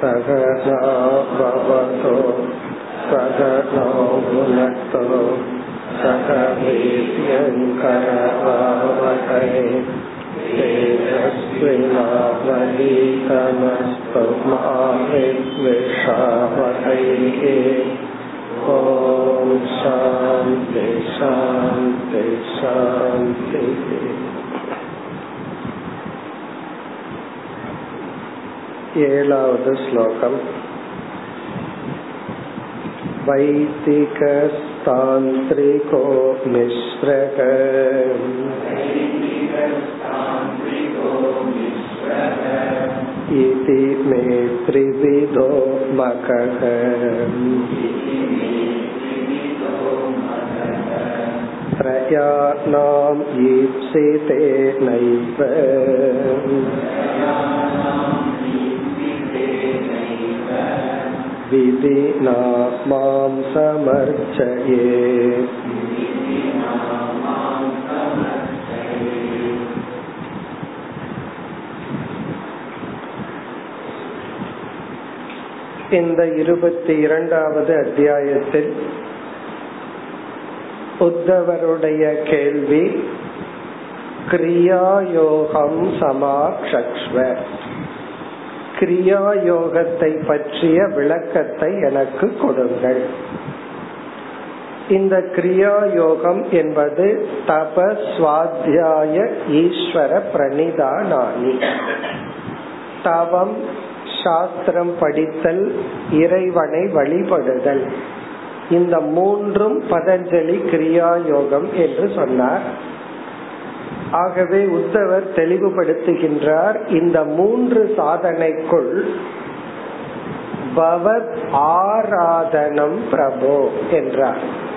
सहना भवतो सहनो भुनक्तो सह वीर्यङ्करवावहै तेजस्विनावलीतमस्तु मा विद्विषावहैः ॐ शान्ति शान्ति शान्तिः एलावद् श्लोकम्। वैदिकस्तान्त्रिको मिश्रक इति मे त्रिविधो मकः। त्रयाणाम् ईप्सिते नैव। विधिना मां समर्चये இந்த இருபத்தி இரண்டாவது அத்தியாயத்தில் உத்தவருடைய கேள்வி கிரியாயோகம் சமாக்ஷ்வ கிரியா யோகத்தை பற்றிய விளக்கத்தை எனக்கு கொடுங்கள். இந்த கிரியா யோகம் என்பது தப சுவாத்தியாய ஈஸ்வர பிரணிதானானி தவம் சாஸ்திரம் படித்தல் இறைவனை வழிபடுதல். இந்த மூன்றும் பதஞ்சலி கிரியா யோகம் என்று சொன்னார். ஆகவே உத்தவர் தெளிவுபடுத்துகின்றார் இந்த மூன்று சாதனைக்குள் பவத் ஆராதனம் பிரபோ என்றார்.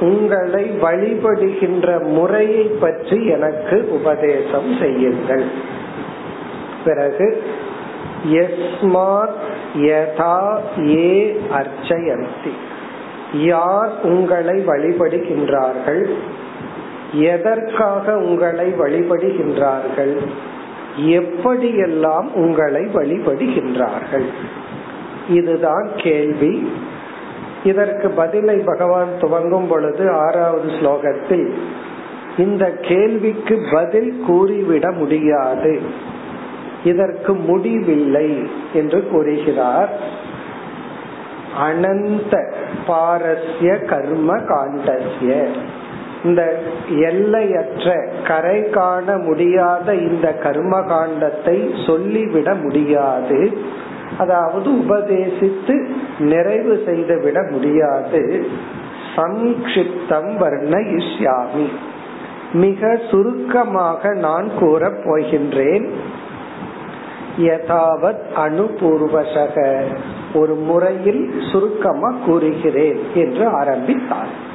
உங்களை வழிபடுகின்ற முறையை பற்றி எனக்கு உபதேசம் செய்யுங்கள். பிறகு எஸ்மாத் யதா ஏ அர்ச்சயந்தி. யார் உங்களை வழிபடுகின்றார்கள்? எதற்காக உங்களை வழிபடுகின்றார்கள்? எப்படியெல்லாம் உங்களை வழிபடுகின்றார்கள்? இதுதான் கேள்வி. இதற்கு பதிலை பகவான் துவங்கும் பொழுது ஆறாவது ஸ்லோகத்தில் இந்த கேள்விக்கு பதில் கூறிவிட முடியாது. இதற்கு முடிவில்லை என்று கூறுகிறார். அனந்த பாரஸ்ய கர்ம காண்டஸ்ய. இந்த எல்லையற்ற கரை காண முடியாத இந்த கர்ம காண்டத்தை சொல்லிவிட முடியாது. அதாவது உபதேசித்து நிறைவு செய்து விட முடியாது. சங்கிப்தம் வர்ணயிஷ்யாமி. மிக சுருக்கமாக நான் கூறப் போகின்றேன். யதாவத் அனுபூர்வசக. ஒரு முறையில் சுருக்கமா கூறுகிறேன் என்று ஆரம்பித்தார்.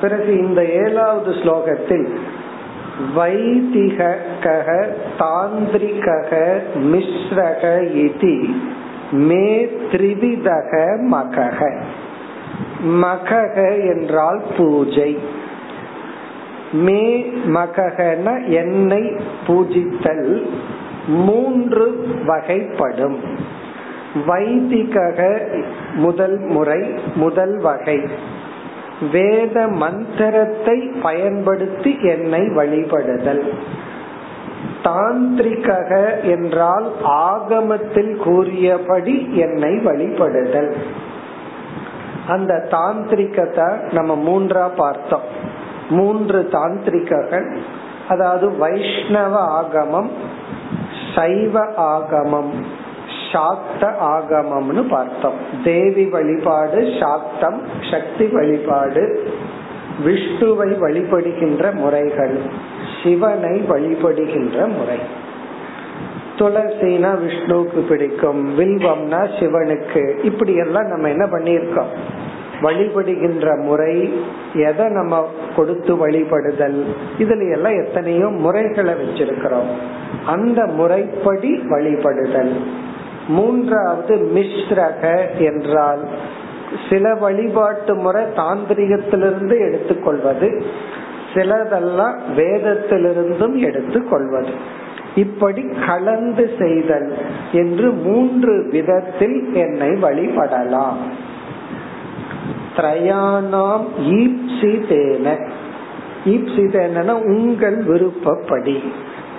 பிறகு இந்த ஏழாவது ஸ்லோகத்தில் வைதிக தாந்திரிகக மிஸ்ரக இதி மே திரிவிதக மகக. மகக என்றால் பூஜை. மே மகன என்னை பூஜித்தல் மூன்று வகைப்படும். வைதிக முதல் முறை முதல் வகை. வேத மந்திரத்தை பயன்படுத்தி என்னை வழிபடுதல். தாந்திரிகக என்றால் ஆகமத்தில் கூறியபடி என்னை வழிபடுதல். அந்த தாந்திரிகத்தை நம்ம மூன்றா பார்த்தோம். மூன்று தாந்திரிகர்கள் அதாவது வைஷ்ணவ ஆகமம் சைவ ஆகமம். சாக்த ஆகமம்னு பார்த்தோம். தேவி வழிபாடு சாக்தம் சக்தி வழிபாடு விஷ்ணுவை வழிபடுகின்ற முறைகள் சிவனை வழிபடுகின்ற முறை. துளசினா விஷ்ணுவுக்கு பிடிக்கும் வில்வம்னா சிவனுக்கு. இப்படி எல்லாம் நம்ம என்ன பண்ணியிருக்கோம்? வழிபடுகின்ற முறை எதை நம்ம கொடுத்து வழிபடுதல் இதுல எல்லாம் எத்தனையோ முறைகளை வச்சிருக்கிறோம். அந்த முறைப்படி வழிபடுதல். மூன்றாவது மிஸ்ரக என்றால் சில வழிபாட்டு முறை தாந்திரிகத்திலிருந்து எடுத்துக்கொள்வது சிலதெல்லாம் வேதத்திலிருந்தும் எடுத்துக்கொள்வது. இப்படி கலந்து செய்தல் என்று மூன்று விதத்தில் என்னை வழிபடலாம். திரயானாம் ஈப்சிதேன. ஈப்சிதேன உங்கள் விருப்பப்படி.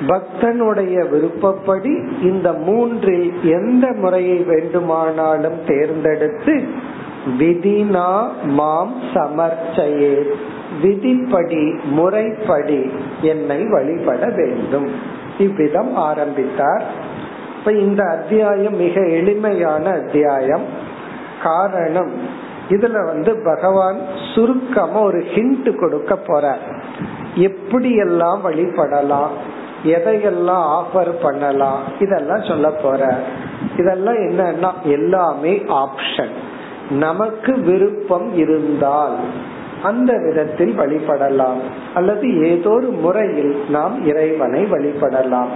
பக்தனுடைய விருப்பப்படி இந்த மூன்றில் எந்த முறையை வேண்டுமானாலும் தேர்ந்தெடுத்து விதினா மாம் சமர்ச்சையே விதிப்படி முறைப்படி என்னை வழிபட வேண்டும். இவ்விதம் ஆரம்பித்தார். இப்ப இந்த அத்தியாயம் மிக எளிமையான அத்தியாயம். காரணம் இதுல வந்து பகவான் சுருக்கமா ஒரு ஹிண்ட் கொடுக்க போறார். எப்படியெல்லாம் வழிபடலாம்? எதையெல்லாம் ஆஃபர் பண்ணலாம்? இதெல்லாம் சொல்ல போற. இதெல்லாம் என்னன்னா எல்லாமே ஆப்ஷன் நமக்கு விருப்பம் இருந்தால் அந்த விதத்தில் வழிபடலாம். அல்லது ஏதோ ஒரு முறையில் நாம் இறைவனை வழிபடலாம்.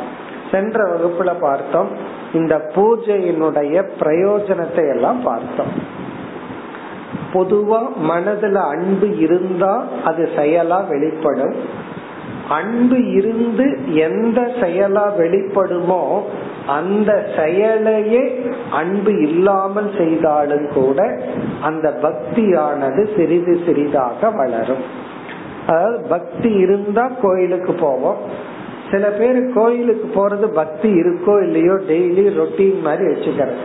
சென்ற வகுப்புல பார்த்தோம் இந்த பூஜையினுடைய பிரயோஜனத்தை எல்லாம் பார்த்தோம். பொதுவா மனதுல அன்பு இருந்தா அது செயலா வெளிப்படும். அன்பு இருந்து எந்த செயலா வெளிப்படுமோ அந்த செயலையே அன்பு இல்லாமல் செய்தாலும் கூட அந்த பக்தியானது சிறிது சிறிதாக வளரும். அதாவது பக்தி இருந்தா கோயிலுக்கு போவோம். சில பேர் கோயிலுக்கு போறது பக்தி இருக்கோ இல்லையோ டெய்லி ரொட்டீன் மாதிரி வச்சுக்கிறது.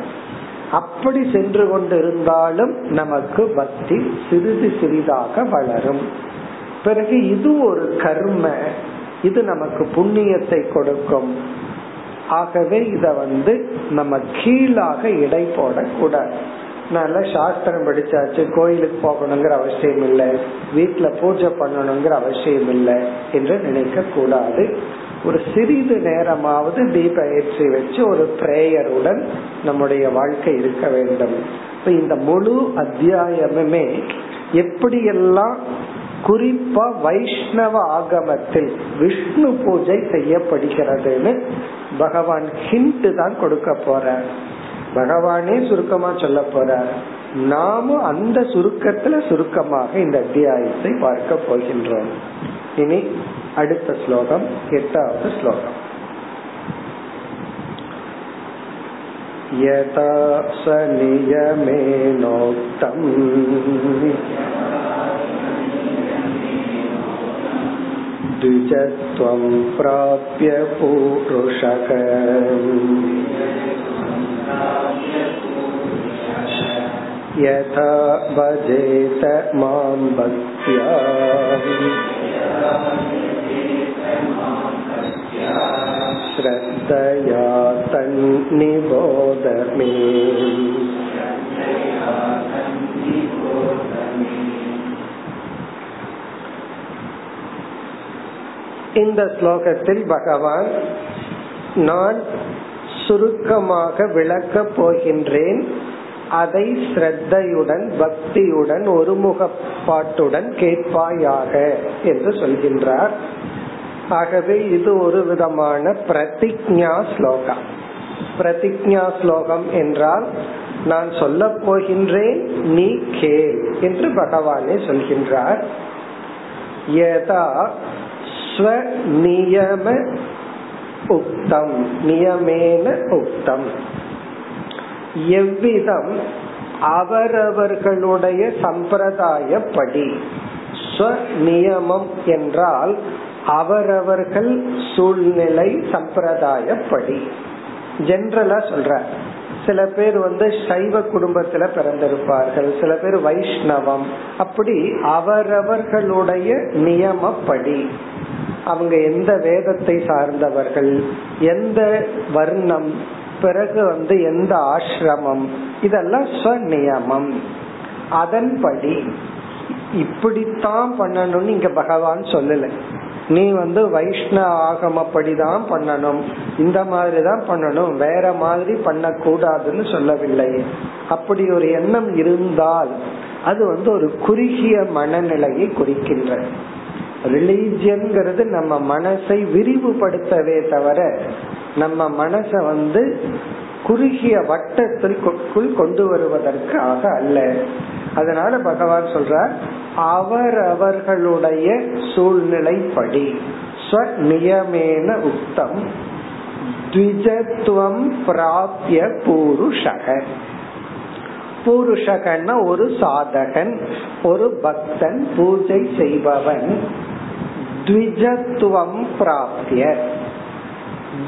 அப்படி சென்று கொண்டு இருந்தாலும் நமக்கு பக்தி சிறிது சிறிதாக வளரும். பிறகு இது ஒரு கர்ம இது நமக்கு புண்ணியத்தை கொடுக்கும். ஆகவே இத வந்து நம்ம கீழாக இடை போடக்கூடாது. நல்ல சாஸ்திரம் படிச்சாச்சு கோயிலுக்கு போகணுங்கிற அவசியம் இல்லை வீட்டுல பூஜை பண்ணணுங்கிற அவசியம் இல்லை என்று நினைக்க கூடாது ஒரு சிறிது நேரமாவது தீபயிற்சி வச்சு ஒரு பிரேயருடன் நம்முடைய வாழ்க்கை இருக்க வேண்டும். இப்ப இந்த முழு அத்தியாயமுமே எப்படியெல்லாம் குறிப்பா வைஷ்ணவ ஆகமத்தில் விஷ்ணு பூஜை செய்யப்படுகிறதுன்னு பகவான் ஹிண்ட் தான் கொடுக்க போற பகவானே சுருக்கமா சொல்ல போற நாமும் அந்த சுருக்கத்துல சுருக்கமாக இந்த அத்தியாயத்தை பார்க்க போகின்றோம் இனி அடுத்த ஸ்லோகம் எட்டாவது ஸ்லோகம் यथा स नियमेनोक्तम् द्विजत्वं प्राप्य पूरुषक। यथा भजेत माँ भक्त्या। श्रद्धया तन्निबोध मे। இந்த ஸ்லோகத்தில் பகவான் நான் சுருக்கமாக விளக்கப் போகின்றேன். அதை ஸ்ரத்தையுடன் பக்தியுடன் ஒருமுகப்பாட்டுடன் கேட்பாயாக என்று சொல்கின்றார். ஆகவே இது ஒரு விதமான பிரதிஜா ஸ்லோகா பிரதிஜா ஸ்லோகம் என்றால் நான் சொல்ல போகின்றேன் நீ கேள் என்று பகவானே சொல்கின்றார். யதா ஸ்வநியம உக்தம். நியமேன உக்தம். எவ்விதம் அவரவர்களுடைய சம்பிரதாயப்படி ஸ்வநியமம் என்றால் அவரவர்கள் சூழ்நிலை சம்பிரதாயப்படி. ஜென்ரலா சொல்ற. சில பேர் வந்து சைவ குடும்பத்துல பிறந்திருப்பார்கள். சில பேர் வைஷ்ணவம். அப்படி அவரவர்களுடைய நியமப்படி. அவங்க எந்த வேதத்தை சார்ந்தவர்கள் எந்த வர்ணம் பிறகு வந்து எந்த ஆசிரமம் இதெல்லாம் ஸ்வநியமம் அதன்படி இப்படித்தான் பண்ணணும்னு இங்க பகவான் சொல்லல. நீ வந்து வைஷ்ணவ ஆகமப்படிதான் பண்ணணும். இந்த மாதிரி தான் பண்ணணும். வேற மாதிரி பண்ணக்கூடாதுன்னு சொல்லவில்லை. அப்படி ஒரு எண்ணம் இருந்தால் அது வந்து ஒரு குறுகிய மனநிலையை குறிக்கின்ற ரிலீஜியன்கிறது நம்ம மனசை விரிவுபடுத்தவே தவிர நம்ம மனச வந்து குறுகிய வட்டத்திற்குள் கொண்டு வருவதற்காக அல்ல. அதனால பகவான் சொல்றார் அவரவர்களுடைய சூழ்நிலைப்படி நியமேன உத்தம் த்விஜத்துவம் பிராபிய பூருஷக. பூருஷகன்னா ஒரு சாதகன் ஒரு பக்தன் பூஜை செய்பவன். த்விஜத்துவம் பிராப்திய.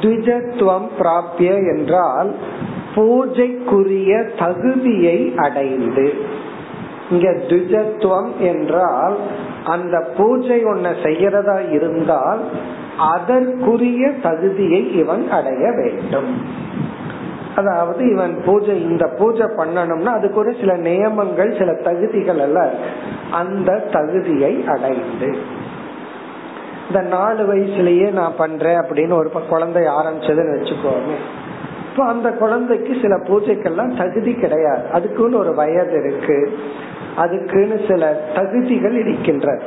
த்விஜத்துவம் பிராபிய என்றால் பூஜைக்குரிய தகுதியை அடைந்து. இங்க த்விஜத்துவம் என்றால் அந்த பூஜை ஒன்ன செய்யறதா இருந்தால் அதற்குரிய தகுதியை இவன் அடைய வேண்டும். அதாவது இவன் பூஜை இந்த பூஜை பண்ணணும்னா அதுக்கு ஒரு சில நியமங்கள் சில தகுதிகள் அல்ல அந்த தகுதியை அடைந்து. இந்த நாலு வயசுலயே நான் பண்றேன் அப்படின்னு ஒரு குழந்தை ஆரம்பிச்சதுன்னு வச்சுக்கோமே. இப்போ அந்த குழந்தைக்கு சில பூஜைக்கெல்லாம் தகுதி கிடையாது. அதுக்குன்னு ஒரு வயது இருக்கு. அதுக்குன்னு சில தகுதிகள் இருக்கின்றது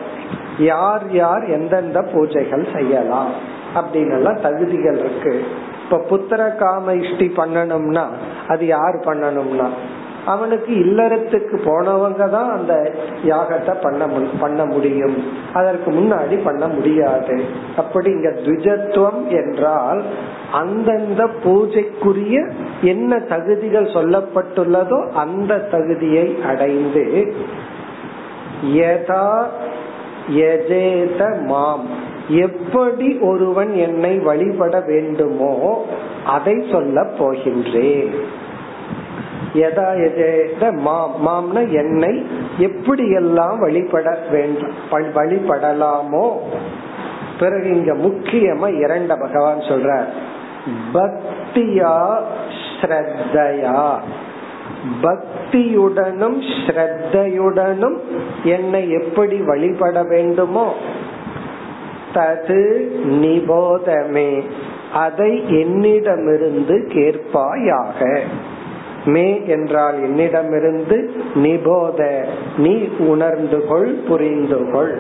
யார் யார் எந்தெந்த பூஜைகள் செய்யலாம் அப்படின்னு எல்லாம் தகுதிகள் இருக்கு. இப்ப புத்திர காம இஷ்டி பண்ணணும்னா அது யார் பண்ணணும்னா? அவனுக்கு இல்லறத்துக்கு போனவங்க தான் அந்த யாகத்தை பண்ண பண்ண முடியும். அதற்கு முன்னாடி பண்ண முடியாது. அப்படி இங்க த்விஜத்துவம் என்றால் அந்தந்த பூஜைக்குரிய என்ன தகுதிகள் சொல்லப்பட்டுள்ளதோ அந்த தகுதியை அடைந்து யதா யஜேத மாம். எப்படி ஒருவன் என்னை வழிபட வேண்டுமோ அதை சொல்ல போகின்றேன் மாம் மாம்னா என்னை எப்படியெல்லாம் வழிபட வேண்டும் வழிபடலாமோ? பிறகு இங்க முக்கியமா இரண்ட பகவான் சொல்ற பக்தியா ஸ்ரத்தையா. பக்தியுடனும் ஸ்ரத்தையுடனும் என்னை எப்படி வழிபட வேண்டுமோ தது நிபோதமே. அதை என்னிடமிருந்து கேட்பாயாக. மே என்றால் என்னிடமிருந்து நிபோத. நீ உணர்ந்து கொள் புரிந்து கொள்.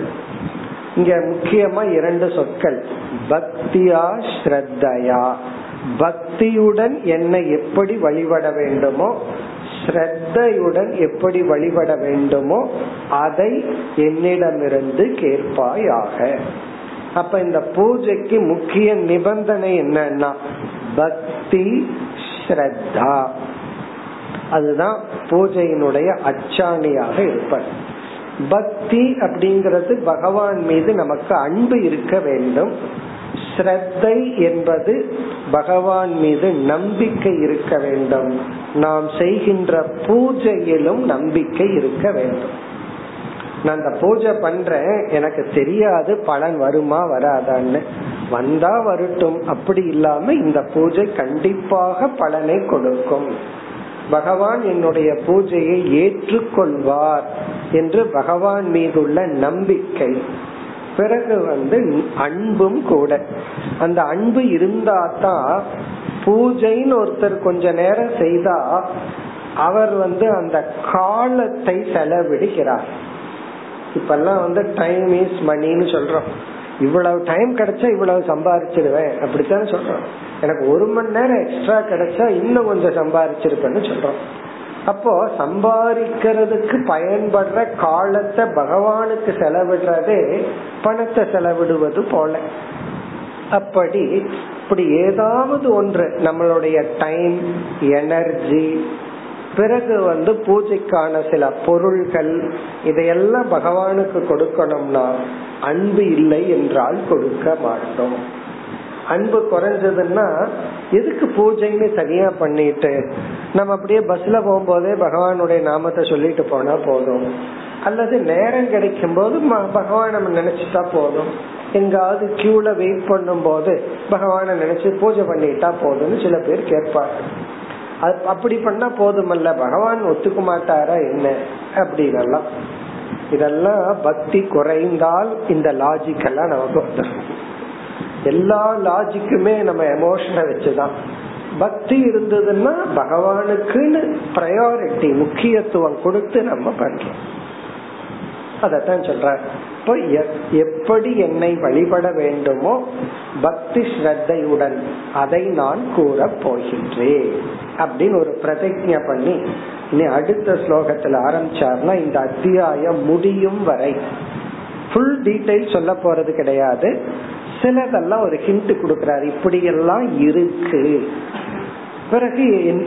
இங்க முக்கியமா இரண்டு சொற்கள். பக்தியா ஸ்ரத்தையா. பக்தியுடன் என்னை எப்படி வழிபட வேண்டுமோ ஸ்ரத்தையுடன் எப்படி வழிபட வேண்டுமோ அதை என்னிடமிருந்து கேட்பாயாக. அப்ப இந்த பூஜைக்கு முக்கிய நிபந்தனை என்னன்னா பக்தி ஸ்ரத்தா. அதுதான் பூஜையினுடைய அச்சாணியாக இருப்பது பக்தி அப்படிங்கிறது பகவான் மீது நமக்கு அன்பு இருக்க வேண்டும். ஸ்ரத்தை என்பது பகவான் மீது நம்பிக்கை இருக்க வேண்டும். நாம் செய்கின்ற பூஜையிலும் நம்பிக்கை இருக்க வேண்டும். நான் இந்த பூஜை பண்றேன் எனக்கு தெரியாது பலன் வருமா வராதான்னு. வந்தா வரட்டும். அப்படி இல்லாம இந்த பூஜை கண்டிப்பாக பலனை கொடுக்கும். பகவான் என்னுடைய பூஜையை ஏற்றுக்கொள்வார் என்று பகவான் மீதுள்ள நம்பிக்கை. பிறகு வந்து அன்பும் கூட. அந்த அன்பு இருந்தா தான் பூஜைன்னு ஒருத்தர் கொஞ்ச நேரம் செய்தா அவர் வந்து அந்த காலத்தை செலவிடுகிறார். இப்பெல்லாம் வந்து டைம் இஸ் மணின்னு சொல்றோம். இவ்வளவு டைம் கிடைச்சா இவ்வளவு சம்பாரிச்சிருவேன் அப்படித்தானே சொல்றோம். எனக்கு ஒரு மணி நேரம் எக்ஸ்ட்ரா கிடைச்சா இன்னும் கொஞ்சம் சம்பாரிச்சிருப்பேன்னு சொல்றோம். அப்போ சம்பாதிக்கிறதுக்கு பயன்படுற காலத்தை பகவானுக்கு செலவிடுறதே பணத்தை செலவிடுவது போல. அப்படி இப்படி ஏதாவது ஒன்று நம்மளுடைய டைம் எனர்ஜி பிறகு வந்து பூஜைக்கான சில பொருள்கள் இதையெல்லாம் பகவானுக்கு கொடுக்கணும்னா அன்பு இல்லை என்றால் கொடுக்க மாட்டோம். அன்பு குறைஞ்சதுன்னா எதுக்கு பூஜைன்னு தனியா பண்ணிட்டு நம்ம அப்படியே பஸ்ல போகும்போதே பகவானுடைய நாமத்தை சொல்லிட்டு போனா போதும். அல்லது நேரம் கிடைக்கும் போது பகவான் நம்ம நினைச்சுட்டா போதும். எங்காவது கியூல வெயிட் பண்ணும் போது பகவான நினைச்சு பூஜை பண்ணிட்டா போதும்னு சில பேர் கேட்பார்கள். அப்படி பண்ணா போதுமல்ல. பகவான் ஒத்துக்க மாட்டாரா என்ன? அப்படின்னலாம் இதெல்லாம் பக்தி குறைந்தால் இந்த லாஜிக் எல்லாம் நமக்கு வந்துடும் எல்லா லாஜிக்குமே நம்ம எமோஷனை வச்சுதான். பக்தி இருந்ததுன்னா பகவானுக்குன்னு ப்ரையாரிட்டி முக்கியத்துவம் கொடுத்து நம்ம பண்றோம். அதத்தான் சொல்ற இப்போ எப்படி என்னை வழிபட வேண்டுமோ பக்தி ஸ்ரத்தையுடன் அதை நான் கூற போகின்றேன். அப்படின்னு ஒரு பிரதிஜை பண்ணி இனி அடுத்த ஸ்லோகத்துல ஆரம்பிச்சார்னா இந்த அத்தியாயம் முடியும் வரை ஃபுல் டீடைல் சொல்ல போறது கிடையாது. சிலதெல்லாம் ஒரு ஹிண்ட் கொடுக்கிறார். இப்படி எல்லாம் இருக்கு. பிறகு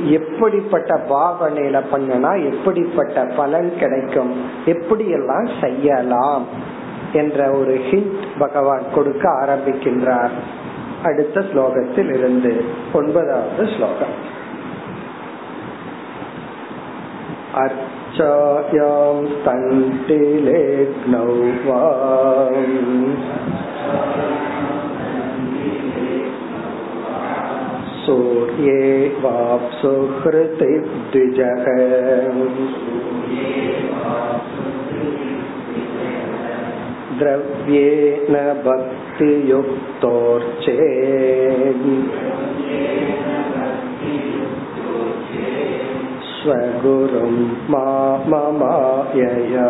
எப்படிப்பட்ட பாவனையில பண்ணனா எப்படிப்பட்ட பலன் கிடைக்கும் எப்படி எல்லாம் செய்யலாம் என்ற ஒரு ஹிண்ட் பகவான் கொடுக்க ஆரம்பிக்கின்றார் அடுத்த ஸ்லோகத்தில் இருந்து ஒன்பதாவது ஸ்லோகம் अर्चायां तण्टिलेग्नौ वा सूर्ये वाप्सु हृतिद्विजः द्रव्येण भक्तियुक्तोर्चे स्वगुरुं माममायया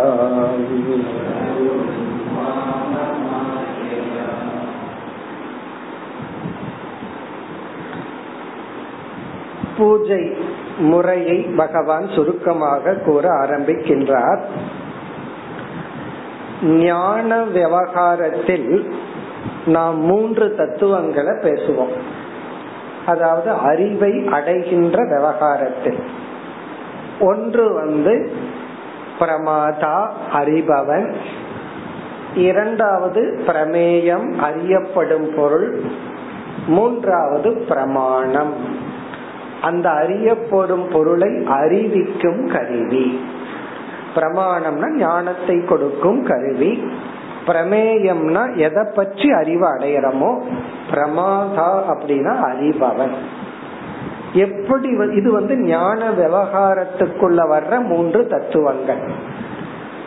பூஜை முறையை பகவான் சுருக்கமாக கூற ஆரம்பிக்கின்றார். ஞான விவகாரத்தில் நாம் மூன்று தத்துவங்களை பேசுவோம். அதாவது அறிவை அடைகின்ற விவகாரத்தில். ஒன்று வந்து பிரமாதா அறிபவன். இரண்டாவது பிரமேயம் அறியப்படும் பொருள். மூன்றாவது பிரமாணம். அந்த அறியப்படும் பொருளை அறிவிக்கும் கருவி. பிரமாணம்னா ஞானத்தை கொடுக்கும் கருவி. பிரமேயம்னா எதை பற்றி அறிவு அடையிறமோ பிரமாதா அப்படின்னா அறிபவன். எப்படி இது வந்து ஞான விவகாரத்துக்குள்ள வர்ற மூன்று தத்துவங்கள்.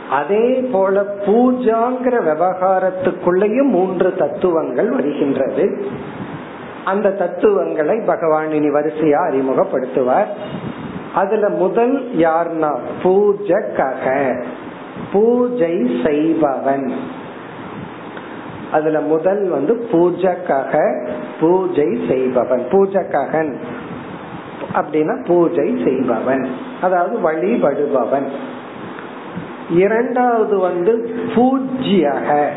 அதே போல பூஜாங்கிற விவகாரத்துக்குள்ளேயும் மூன்று தத்துவங்கள் வருகின்றது. அந்த தத்துவங்களை பகவான் இனி வரிசையா அறிமுகப்படுத்துவார். அதுல முதல் யார்னா பூஜகக. பூஜை செய்பவன். அதுல முதல் வந்து பூஜகக பூஜை செய்பவன். பூஜககன். அப்படின்னா பூஜை செய்பவன். அதாவது வழிபடுபவன். இரண்டாவது வந்து பூஜ்யக.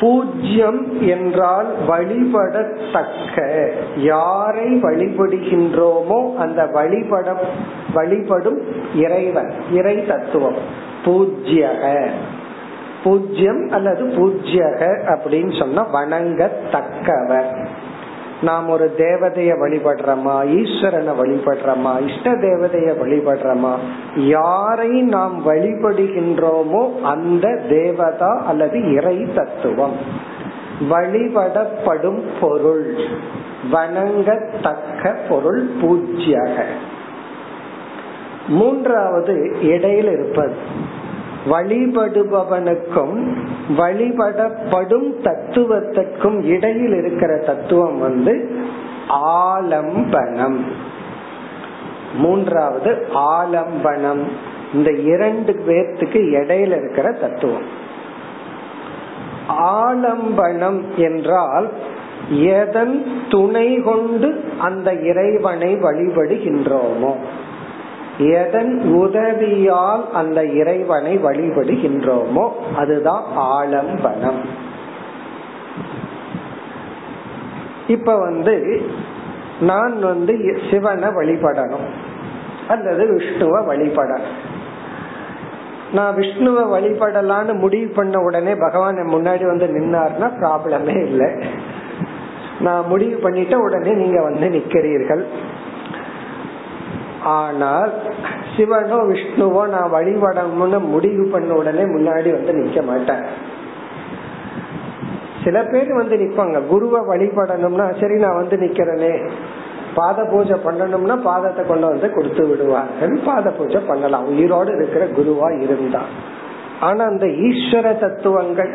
பூஜ்யம் என்றால் வழிபடத்தக்க. யாரை வழிபடுகின்றோமோ அந்த வழிபட வழிபடும் இறைவன் இறை தத்துவம். பூஜ்யக. பூஜ்யம் அல்லது பூஜ்யக அப்படின்னு சொன்னா வணங்கத்தக்கவர். நாம் ஒரு தேவதைய வழிபடுறோமா? ஈஸ்வரனை வழிபடுறோமா? இஷ்ட தேவதைய வழிபடுறோமா? யாரை நாம் வழிபடுகின்றோமோ அந்த தேவதா அல்லது இறை தத்துவம். வழிபடப்படும் பொருள். வணங்கத்தக்க பொருள் பூஜ்யக. மூன்றாவது இடையில் இருப்பது. வழிபடுபவனுக்கும் வழிபடப்படும் தத்துவத்திற்கும் இடையில் இருக்கிற தத்துவம் வந்து ஆலம்பனம். மூன்றாவது ஆலம்பனம். இந்த இரண்டு பேர்த்துக்கு இடையில இருக்கிற தத்துவம். ஆலம்பனம் என்றால் எதன் துணை கொண்டு அந்த இறைவனை வழிபடுகின்றோமோ? எதன் உதவியால் அந்த இறைவனை வழிபடுகின்றோமோ அதுதான் ஆலம்பனம். இப்ப வந்து நான் வந்து சிவனை வழிபடணும் அல்லது விஷ்ணுவை வழிபடணும். நான் விஷ்ணுவை வழிபடலான்னு முடிவு பண்ண உடனே பகவான் முன்னாடி வந்து நின்னார்னா ப்ராப்ளமே இல்லை. நான் முடிவு பண்ணிட்ட உடனே நீங்க வந்து நிக்கிறீர்கள். ஆனால் சிவனோ விஷ்ணுவோ நான் வழிபடணும்னு முடிவு பண்ண உடனே முன்னாடி வந்து நிக்க மாட்டேன் சில பேர் வந்து நிப்பாங்க குருவை வழிபடணும்னா சரி நான் வந்து நிக்கிறேனே பாத பூஜை பண்ணணும்னா பாதத்தை கொண்டு வந்து கொடுத்து விடுவார்கள் பாத பூஜை பண்ணலாம். உயிரோடு இருக்கிற குருவா இருந்தா. ஆனா அந்த ஈஸ்வர தத்துவங்கள்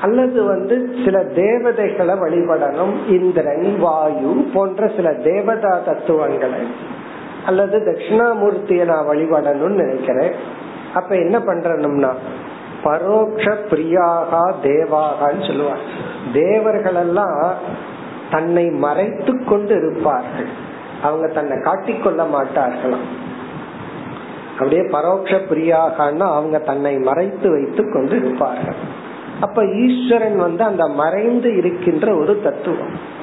அல்லது வந்து சில தேவதைகளை வழிபடணும் இந்திரன் வாயு போன்ற சில தேவதா தத்துவங்களை அல்லது தட்சிணாமூர்த்திய நான் வழிபடணும்னு நினைக்கிறேன். அப்ப என்ன பண்றணும்னா பரோக்ஷ பிரியாகா தேவாகான்னு சொல்லுவார் தேவர்கள் எல்லாம் தன்னை மறைத்து கொண்டு இருப்பார்கள். அவங்க தன்னை காட்டிக்கொள்ள மாட்டார்களாம். அப்படியே பரோட்ச பிரியாகனா அவங்க தன்னை மறைத்து வைத்து கொண்டு இருப்பார்கள். அப்ப ஈஸ்வரன் வந்து அந்த மறைந்து இருக்கின்ற ஒரு தத்துவம்.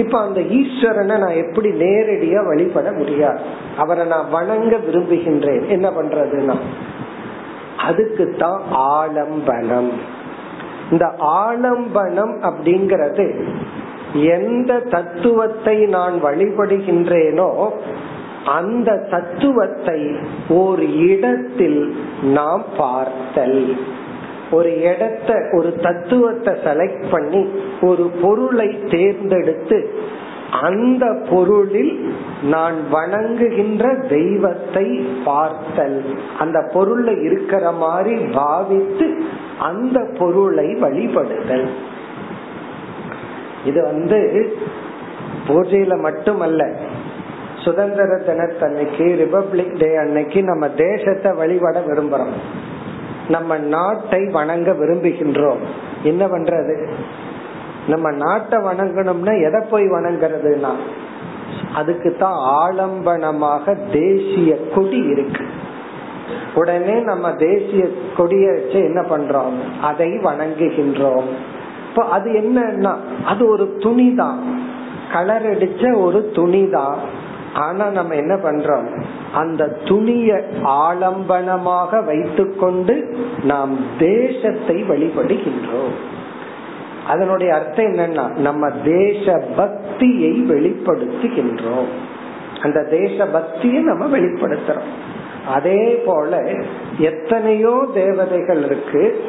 இப்ப அந்த ஈஸ்வரனை நான் எப்படி நேரடியா வழிபட முடியாது? அவரை நான் வணங்க விரும்புகின்றேன். என்ன பண்றதுன்னா அதுக்குத்தான் ஆலம்பனம். இந்த ஆலம்பனம் அப்படிங்கிறது எந்த தத்துவத்தை நான் வழிபடுகின்றேனோ அந்த தத்துவத்தை ஒரு இடத்தில் நாம் பார்த்தல். ஒரு இடத்த ஒரு தத்துவத்தை செலக்ட் பண்ணி ஒரு பொருளை தேர்ந்தெடுத்து அந்த பொருளில் நான் வணங்குகின்ற தெய்வத்தை பார்த்தல். அந்த பொருள்ல இருக்கிற மாதிரி பாவித்து அந்த பொருளை வழிபடுதல். இது வந்து பூஜையில மட்டுமல்ல. சுதந்திர தினத்தன்னைக்கு ரிபப்ளிக் டே அன்னைக்கு நம்ம தேசத்தை வழிபட விரும்புறோம். நம்ம நாட்டை வணங்க விரும்புகின்றோம். என்ன பண்றது? நம்ம நாட்டை வணங்கணும்னா எதை போய் வணங்குறதுனா அதுக்கு தான் ஆலம்பனமாக தேசிய கொடி இருக்கு. உடனே நம்ம தேசிய கொடியை வச்சு என்ன பண்றோம்? அதை வணங்குகின்றோம். இப்போ அது என்னன்னா அது ஒரு துணிதான். கலர் அடிச்ச ஒரு துணி தான் ஆனா நம்ம என்ன பண்றோம்? அந்த துணிய ஆலம்பனமாக வைத்துக்கொண்டு நாம் தேசத்தை வழிபடுகின்றோம். அதனுடைய அர்த்தம் என்னன்னா நம்ம தேச பக்தியை வெளிப்படுத்துகின்றோம். அந்த தேச பக்தியை நம்ம வெளிப்படுத்துறோம். அதே போல எத்தனையோ தேவதைகள் இருக்கு.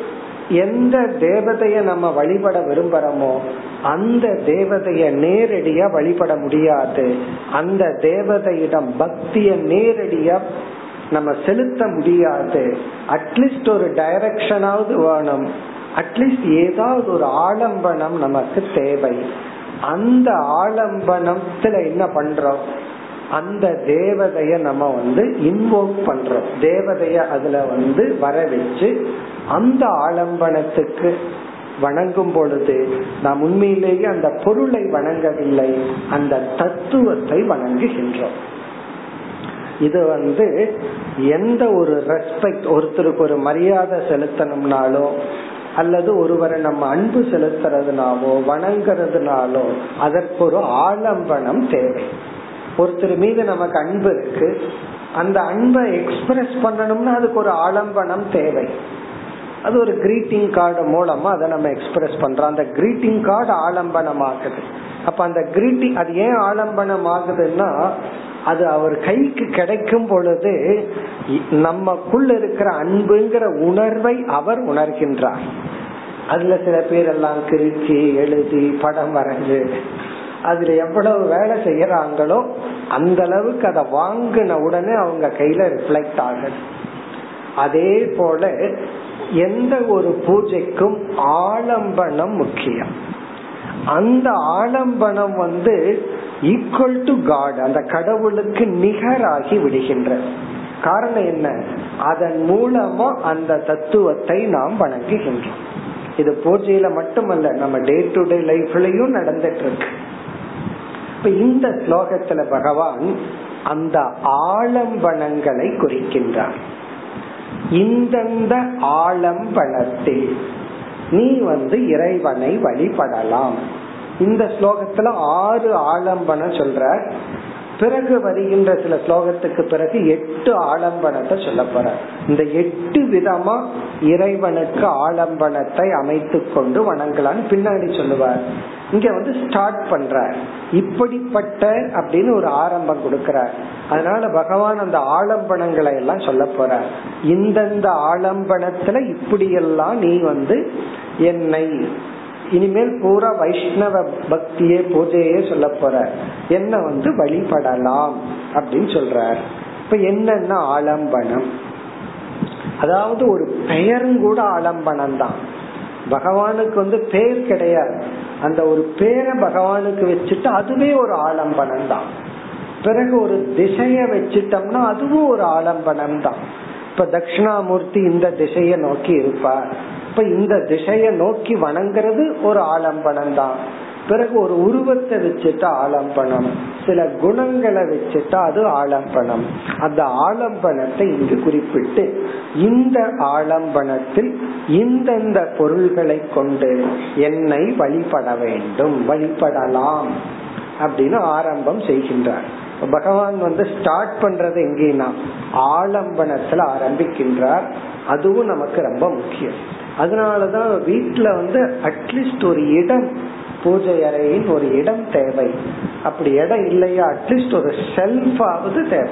எந்த தேவதைய நம்ம வழிபட விரும்புறோமோ அந்த தேவதைய நேரடியா வழிபட முடியாது. அந்த தேவதையிடம் பக்திய நேரடியா நம்ம செலுத்த முடியாது. அட்லீஸ்ட் ஒரு டைரக்ஷனாவது வேணும். அட்லீஸ்ட் ஏதாவது ஒரு ஆலம்பனம் நமக்கு தேவை. அந்த ஆலம்பனத்துல என்ன பண்றோம்? அந்த தேவதைய நம்ம வந்து இன்வோக் பண்றோம். தேவதைய அதுல வந்து வர வச்சு அந்த ஆலம்பனத்துக்கு வணங்கும் பொழுது நாம் உண்மையிலேயே அந்த பொருளை வணங்கவில்லை அந்த தத்துவத்தை வணங்குகின்றோம். இது வந்து எந்த ஒரு ரெஸ்பெக்ட் ஒருத்தருக்கு ஒரு மரியாதை செலுத்தணும்னாலும் அல்லது ஒருவரை நம்ம அன்பு செலுத்துறதுனாவோ வணங்குறதுனாலோ அதற்கு ஒரு ஆலம்பனம் தேவை. ஒருத்தர் மீது நமக்கு அன்பு இருக்கு. அந்த அன்பை எக்ஸ்பிரஸ் பண்ணணும்னா அதுக்கு ஒரு ஆலம்பனம் தேவை. அது ஒரு கிரீட்டிங் கார்டு மூலமா அதை நம்ம எக்ஸ்பிரஸ் பண்றோம். அந்த கிரீட்டிங் கார்டு ஆலம்பனம் ஆகுது அப்ப அந்த கிரீட்டிங் அது ஏன் ஆலம்பனம் ஆகுதுன்னா அது அவர் கைக்கு கிடைக்கும் பொழுது நமக்குள்ள இருக்கிற அன்புங்கிற உணர்வை அவர் உணர்கின்றார். அதுல சில பேர் எல்லாம் கிருச்சி எழுதி படம் வரைஞ்சு அதுல எவ்வளவு வேலை செய்யறாங்களோ அந்த அளவுக்கு அதை வாங்கின உடனே அவங்க கையில ரிஃப்ளெக்ட் ஆகுது. அதே போல எந்த ஒரு பூஜைக்கும் ஆலம்பனம் முக்கியம். அந்த ஆலம்பனம் வந்து ஈக்குவல் டு காட் அந்த கடவுளுக்கு நிகராகி விடுகின்ற. காரணம் என்ன? அதன் மூலமா அந்த தத்துவத்தை நாம் வணங்குகின்றோம். இது பூஜையில மட்டுமல்ல நம்ம டே டு டே லைஃப்லயும் நடந்துட்டு இருக்கு இப்ப இந்த ஸ்லோகத்துல பகவான் அந்த ஆலம்பனங்களை குறிக்கின்றார். இந்தந்த ஆலம்பனத்தில் நீ வந்து இறைவனை வழிபடலாம். இந்த ஸ்லோகத்துல ஆறு ஆலம்பனம் சொல்ற. பிறகு வருகின்ற சில ஸ்லோகத்துக்கு பிறகு எட்டு ஆலம்பனத்தை சொல்ல போற. இந்த எட்டு விதமா இறைவனுக்கு ஆலம்பனத்தை அமைத்து கொண்டு வணங்கலான்னு பின்னாடி சொல்லுவார். இங்க வந்து ஸ்டார்ட் பண்ற இப்படிப்பட்ட அப்படின்னு ஒரு ஆரம்பம் கொடுக்கிறார். அதனால பகவான் அந்த ஆலம்பனங்களை எல்லாம் சொல்ல போற. இந்தந்த ஆலம்பனத்துல இப்படியெல்லாம் நீ வந்து என்னை இனிமேல் பூரா வைஷ்ணவ பக்தியே பூஜையே சொல்ல போற. என்ன வந்து வழிபடலாம் அப்படின்னு சொல்றார். இப்ப என்னன்னா ஆலம்பனம். அதாவது ஒரு பெயரும் கூட ஆலம்பனம் தான். பகவானுக்கு வந்து பேர் கிடையாது. அந்த ஒரு பேரை பகவானுக்கு வச்சுட்டு அதுவே ஒரு ஆலம்பனம் தான். பிறகு ஒரு திசைய வச்சுட்டோம்னா அதுவும் ஒரு ஆலம்பனம் தான். இப்ப தட்சிணாமூர்த்தி இந்த திசைய நோக்கி இருப்பார். இப்ப இந்த திசைய நோக்கி வணங்குறது ஒரு ஆலம்பனம் தான் பிறகு ஒரு உருவத்தை வச்சுட்டு ஆலம்பனம். சில குணங்களை வச்சுட்டா அது ஆலம்பனம். அந்த ஆலம்பனத்தை இங்கு குறிப்பிட்டு இந்த ஆலம்பனத்தில் இந்தந்த பொருள்களை கொண்டு என்னை வழிபட வேண்டும் வழிபடலாம் அப்படின்னு ஆரம்பம் செய்கின்றார். பகவான் வந்து ஸ்டார்ட் பண்றது எங்கேனா ஆலம்பனத்துல ஆரம்பிக்கின்றார். அதுவும் நமக்கு ரொம்ப முக்கியம். அதனாலதான் வீட்டுல வந்து அட்லீஸ்ட் ஒரு இடம் பூஜை அறையின் ஒரு இடம் தேவை. அப்படி இடம் இல்லையா அட்லீஸ்ட் ஒரு செல்ஃபாவது தேவை.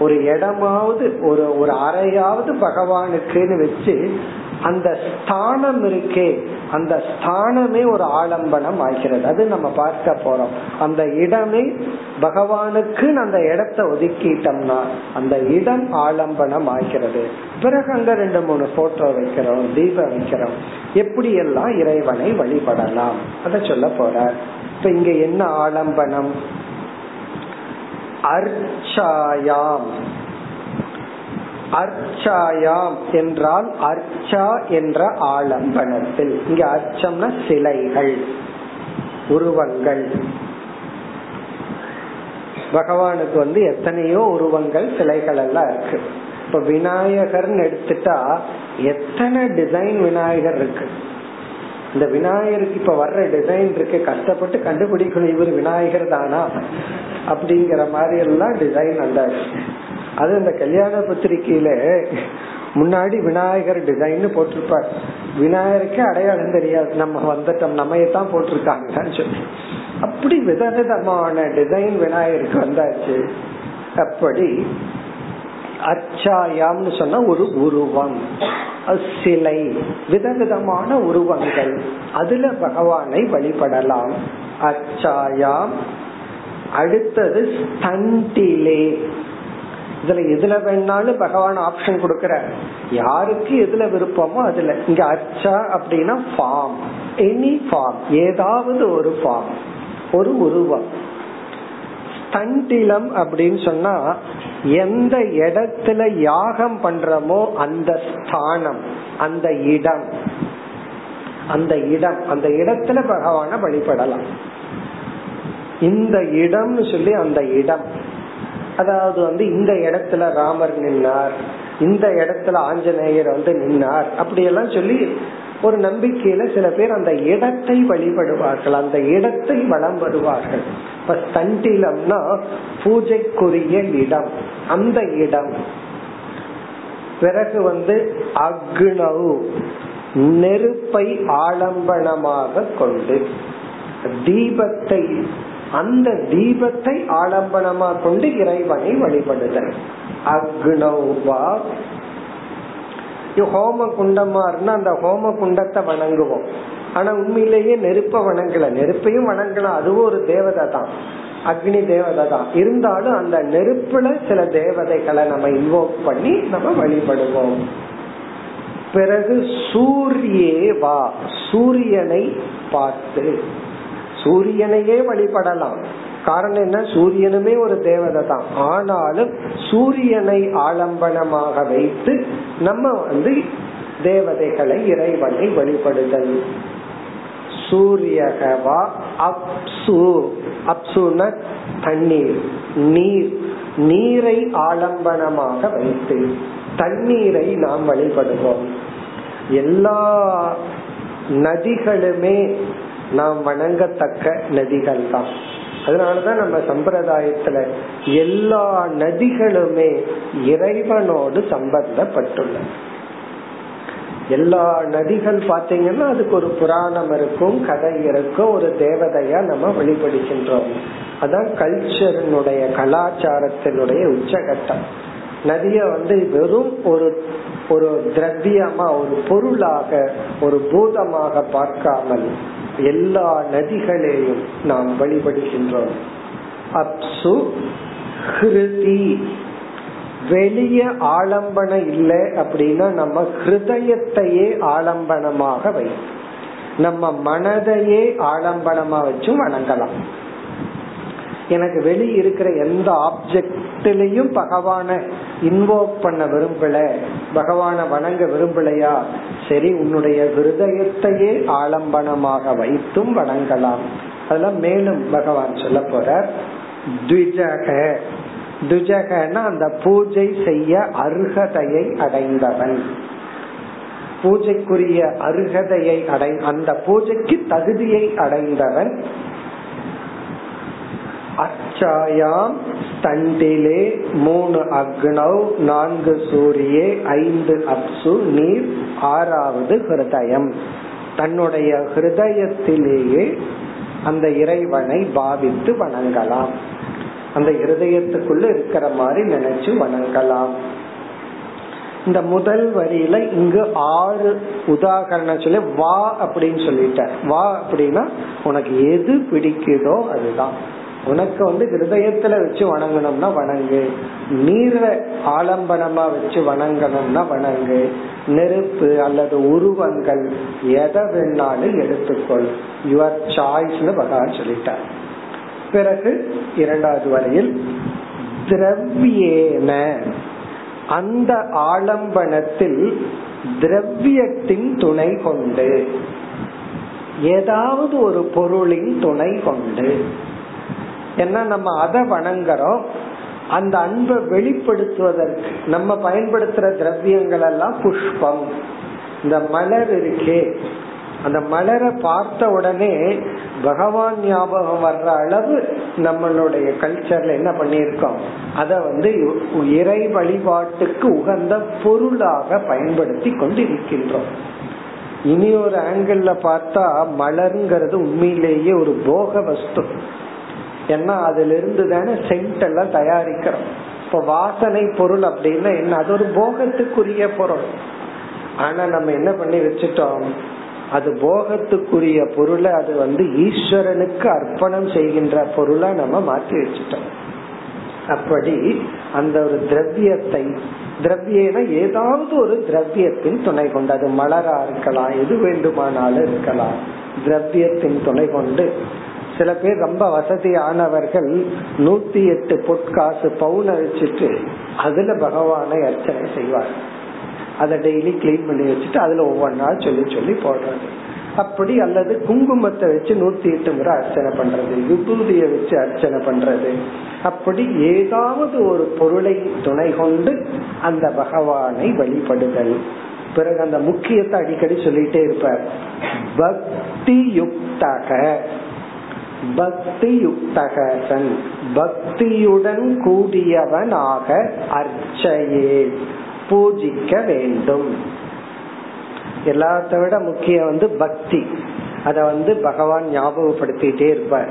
ஒரு இடமாவது ஒரு ஒரு அறையாவது பகவானுக்குன்னு வச்சு அந்த ஸ்தானம் இருக்கே அந்த ஸ்தானமே ஒரு ஆலம்பனம் ஆகிறது. அது நம்ம பார்க்க போறோம். அந்த இடமே பகவானுக்கு அந்த இடத்தை ஒதுக்கிட்டோம்னா அந்த இடம் ஆலம்பனம் ஆகிறது பிறகு அங்க ரெண்டு மூணு போட்டோ வைக்கிறோம் தீபம் வைக்கிறோம். எப்படி எல்லாம் இறைவனை வழிபடலாம்? அத சொல்ல போற இப்ப இங்க என்ன ஆலம்பனம்? அர்ச்சாயாம். அர்ச்சாயாம் என்றால் அர்ச்சா என்ற ஆலம்பனத்தில். இங்க அர்ச்சம்னா சிலைகள் உருவங்கள். பகவானுக்கு வந்து எத்தனையோ உருவங்கள் சிலைகள் எல்லாம் இருக்கு. இப்ப விநாயகர்னு எடுத்துட்டா எத்தனை டிசைன் விநாயகர் இருக்கு? இந்த விநாயகருக்கு இப்ப வர்ற டிசைன் இருக்கு. கஷ்டப்பட்டு கண்டுபிடிக்கணும். இவர் விநாயகர் தானா? அப்படிங்கிற மாதிரி எல்லாம் டிசைன் அந்த அது இந்த கல்யாண பத்திரிகையில முன்னாடி விநாயகர் டிசைன் போட்டிருப்பார். விநாயகருக்கே அடையாளம் தெரியாது. நம்ம வந்துட்டோம். நம்மையத்தான் போட்டிருக்காங்கன்னு சொல்லி. அப்படி விதவிதமான டிசைன் விநாயகருக்கு வந்தாச்சு. அப்படி அச்சாயாம்னு சொன்னா ஒரு உருவம். சிலை விதவிதமான உருவங்கள். அதுல பகவானை வழிபடலாம். அச்சாயாம் அடுத்தது ஸ்தண்டிலே. இதுல எதுல வேணாலும் பகவான் ஆப்ஷன் கொடுக்கற. யாருக்கு எதுல விருப்பமோ அதுல. இங்க அச்சா அப்படின்னா ஃபார்ம் எனி ஃபார்ம் ஏதாவது ஒரு ஃபார்ம் ஒரு உருவம். ஸ்தண்டிலம் அப்படின்னு சொன்னா எந்த இடத்துல யாகம் பண்றோமோ அந்த ஸ்தானம் அந்த இடம். அந்த இடம். அந்த இடத்துல பகவான வழிபடலாம். இந்த இடம்னு சொல்லி அந்த இடம். அதாவது வந்து இந்த இடத்துல ராமர் நின்னார் இந்த இடத்துல ஆஞ்சநேயர் வந்து நின்னார் அப்படியெல்லாம் சொல்லி ஒரு நம்பிக்கையில சில பேர் அந்த இடத்தை வழிபடுவார்கள் அந்த இடத்தை வளம் வருவார்கள். இப்ப ஸ்தண்டிலம்னா பூஜைக்குரிய இடம் அந்த இடம். பிறகு வந்து அக்னவு நெருப்பை ஆலம்பனமாக கொண்டு தீபத்தை அந்த தீபத்தை ஆலம்பனமா கொண்டு இறைவனை வழிபடுதல். அக்னௌவா. ஹோம குண்டமா இருந்தா அந்த ஹோம குண்டத்தை வணங்குவோம். ஆனா உண்மையிலேயே நெருப்ப வணங்கல. நெருப்பையும் வணங்கலாம். அதுவும் ஒரு தேவதை தான். அக்னி தேவதை தான். இருந்தாலும் அந்த நெருப்புல சில தேவதைகளை நம்ம இன்வோக் பண்ணி நம்ம வழிபடுவோம். பிறகு சூரியேவா. சூரியனை பார்த்து சூரியனையே வழிபடலாம். காரணம் என்ன? சூரியனுமே ஒரு தேவதை தான். ஆனாலும் சூரியனை ஆலம்பனமாக வைத்து நம்ம வந்து தேவதைகளை இறைவனை வழிபடுதல். சூரியகவா அப்சு. அப்சுன தண்ணீர். நீர். நீரை ஆலம்பனமாக வைத்து தண்ணீரை நாம் வழிபடுவோம். எல்லா நதிகளுமே நாம் வணங்கத்தக்க நதிகள் தான் அதனாலதான் நம்ம சம்பிரதாயத்துல எல்லா நதிகளுமே இறைவனோடு சம்பந்தப்பட்டுள்ள எல்லா நதிகள் பாத்தீங்கன்னா அதுக்கு ஒரு புராணம் இருக்கும் கதை இருக்கும் ஒரு தேவதையா நம்ம வழிபடுகின்றோம். அதான் கல்ச்சரினுடைய கலாச்சாரத்தினுடைய உச்சகட்டம். நதிய வந்து வெறும் ஒரு ஒரு திரவியமா ஒரு பொருளாக ஒரு பூதமாக பார்க்காமல் எல்லா நதிகளையும் நாம் வழிபடுகின்றோம். அப்சு ஹிருதி. வெளிய ஆலம்பனம் இல்லை அப்படின்னா நம்ம ஹிருதயத்தையே ஆலம்பனமாக வை நம்ம மனதையே ஆலம்பனமா வச்சும் வணங்கலாம். எனக்கு வெளியே இருக்கிற எந்த ஆப்ஜெக்ட்லயும் பகவான இன்வோக் பண்ண விரும்பல பகவான வணங்க விரும்பலையா? சரி உன்னுடைய ஹிருதயத்தையே ஆலம்பனமாக வைத்தும் வணங்கலாம். அதெல்லாம் மேலும் பகவான் சொல்ல போற த்விஜக துஜகன்னா அந்த பூஜை செய்ய அருகதையை அடைந்தவன். பூஜைக்குரிய அருகதையை அடை அந்த பூஜைக்கு தகுதியை அடைந்தவன். அச்சாயாம் தண்டிலே மூணு அக்னௌ நான்கு சூரியே ஐந்து அப்சு நீர் ஆறாவது ஹிருதயம். தன்னுடைய ஹிருதயத்திலேயே அந்த இறைவனை பாவித்து வணங்கலாம். அந்த இருதயத்துக்குள்ள இருக்கிற மாதிரி நினைச்சு வணங்கலாம். இந்த முதல் வரியில இங்கு ஆறு உதாகரணம் சொல்லி வா அப்படின்னு சொல்லிட்ட. வா அப்படின்னா உனக்கு எது பிடிக்குதோ அதுதான். உனக்கு வந்து ஹிருதயத்துல வச்சு வணங்கணும்னா வணங்கு. நீர ஆலம்பனமா வச்சு வணங்கணும்னா வணங்கு. நெருப்பு அல்லது உருவங்கள் எதை வேணாலும் எடுத்துக்கொள். யுவர் சாய்ஸ்னு பகவான் சொல்லிட்டார். பிறகு இரண்டாவது வரையில் திரவியேன. அந்த ஆலம்பனத்தில் திரவியத்தின் துணை கொண்டு ஏதாவது ஒரு பொருளின் துணை கொண்டு ஏன்னா நம்ம அதை வணங்குறோம். அந்த அன்பை வெளிப்படுத்துவதற்கு நம்ம பயன்படுத்துற திரவியங்கள் எல்லாம் புஷ்பம். இந்த மலர் இருக்கே. அந்த மலரை பார்த்த உடனே பகவான் ஞாபகம் வர்ற அளவு நம்மளுடைய கல்ச்சர்ல என்ன பண்ணிருக்கோம் அத வந்து இறை வழிபாட்டுக்கு உகந்த பொருளாக பயன்படுத்தி கொண்டு இருக்கின்றோம் இனி ஒரு ஆங்கிள் பார்த்தா மலருங்கிறது உண்மையிலேயே ஒரு போக வஸ்து. ஏன்னா அதுல இருந்து தானே சென்ட் எல்லாம் தயாரிக்கிறோம். இப்ப வாசனை பொருள் அப்படின்னா என்ன? அது ஒரு போகத்துக்குரிய பொருள். ஆனா நம்ம என்ன பண்ணி வச்சுட்டோம்? அது போகத்துக்குரிய பொருளை அது வந்து ஈஸ்வரனுக்கு அர்ப்பணம் செய்கின்ற பொருளா நம்ம மாற்றி வச்சுட்டோம். அப்படி அந்த ஒரு திரவியத்தை திரவியன ஏதாவது ஒரு திரவியத்தின் துணை கொண்டு அது மலரா இருக்கலாம் எது வேண்டுமானாலும் இருக்கலாம் திரவியத்தின் துணை கொண்டு சில பேர் ரொம்ப வசதியானவர்கள் நூத்தி எட்டு பொற்காசு பவுன வச்சுட்டு அதுல பகவானை அர்ச்சனை செய்வார். அதை டெய்லி கிளீன் பண்ணி வச்சுட்டு அதுல ஒவ்வொன்றா சொல்லி சொல்லி போடுறது. அப்படி அல்லது குங்குமத்தை வச்சு நூத்தி எட்டு முறை அர்ச்சனை பண்றது விபூதிய வச்சு அர்ச்சனை பண்றது. அப்படி ஏதாவது ஒரு பொருளை துணை கொண்டு அந்த பகவானை வழிபடுதல். பிறகு அந்த முக்கியத்தை அடிக்கடி சொல்லிட்டே இருப்பார். பக்தி யுக்தக பக்தி பக்தியுடன் கூடியவனாக அர்ச்சையே. பூஜிக்க வேண்டும். எல்லாத்த விட முக்கியம் வந்து பக்தி. அத வந்து பகவான் ஞாபகப்படுத்திட்டே இருப்பார்.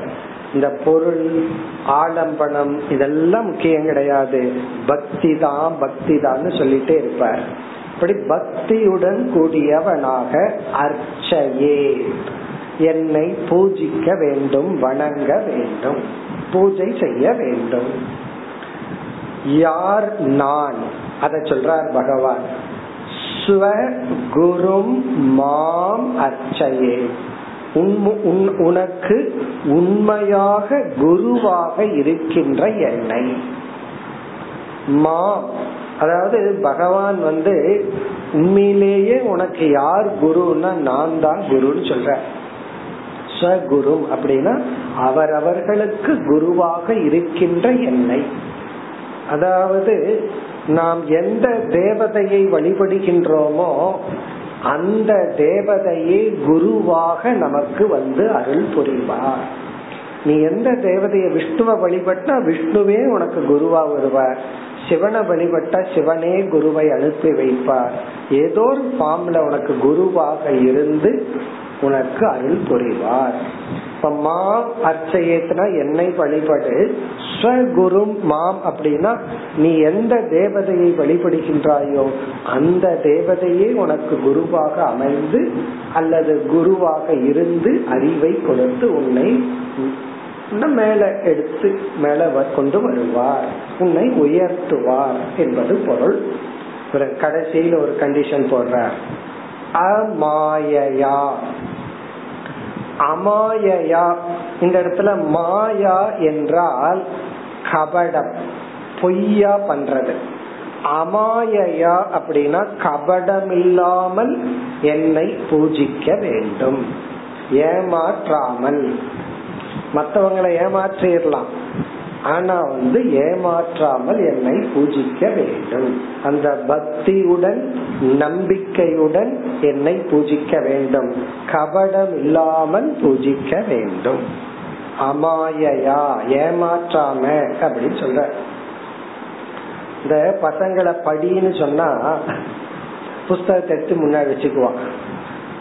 இந்த பொருள் ஆலம்பனம் இதெல்லாம் முக்கியம் கிடையாது. பக்தி தான் பக்தி தான் சொல்லிட்டே இருப்பார். இப்படி பக்தியுடன் கூடியவனாக அர்ச்சையே. என்னை பூஜிக்க வேண்டும் வணங்க வேண்டும் பூஜை செய்ய வேண்டும். யார் நான்? அதை சொல்றார் பகவான். ஸ்வ குரும் மாம் அர்ச்சையே. உனக்கு உண்மையாக குருவாக இருக்கின்ற என்னை. மாம். அதாவது பகவான் வந்து உண்மையிலேயே உனக்கு யார் குருன்னா நான் தான் குருன்னு சொல்ற ஸ்வகுரு அப்படின்னா அவரவர்களுக்கு குருவாக இருக்கின்ற என்னை. அதாவது நாம் எந்த தேவதையை வழிபடுகின்றோமோ அந்த தேவதையே குருவாக நமக்கு வந்து அருள் புரிவார். நீ எந்த தேவதைய விஷ்ணுவை வழிபட்டா விஷ்ணுவே உனக்கு குருவா வருவார். சிவனை வழிபட்டா சிவனே குருவை அனுப்பி வைப்பார். ஏதோ ஒரு ஃபார்ம்ல உனக்கு குருவாக இருந்து உனக்கு அருள் புரிவார். இப்ப மாம் அர்ச்சயத்தினா என்னை வழிபடு. ஸ்வகுரு மாம் அப்படின்னா நீ எந்த தேவதையை வழிபடுகின்றாயோ அந்த தேவதையே உனக்கு குருவாக அமைந்து அல்லது குருவாக இருந்து அறிவை கொடுத்து உன்னை மேல எடுத்து மேல கொண்டு வருவார். உன்னை உயர்த்துவார் என்பது பொருள். கடைசியில் ஒரு கண்டிஷன் போடுற அமாயயா. அமாயயா. இந்த இடத்துல மாயா என்றால் கபடம் பொய்யா பண்றது. அமாயயா அப்படின்னா கபடம் இல்லாமல் என்னை பூஜிக்க வேண்டும். ஏமாற்றாமல். மற்றவங்களை ஏமாற்றிடலாம். ஆனா வந்து ஏமாற்றாமல் என்னை பூஜிக்க வேண்டும். அந்த பக்தியுடன் நம்பிக்கையுடன் என்னை பூஜிக்க வேண்டும். கபடம் இல்லாமல் பூஜிக்க வேண்டும். அமாயையா ஏமாற்றாம அப்படின்னு சொல்ற. இந்த பசங்களை படின்னு சொன்னா புஸ்தகத்தை எடுத்து முன்னாடி வச்சுக்குவான்.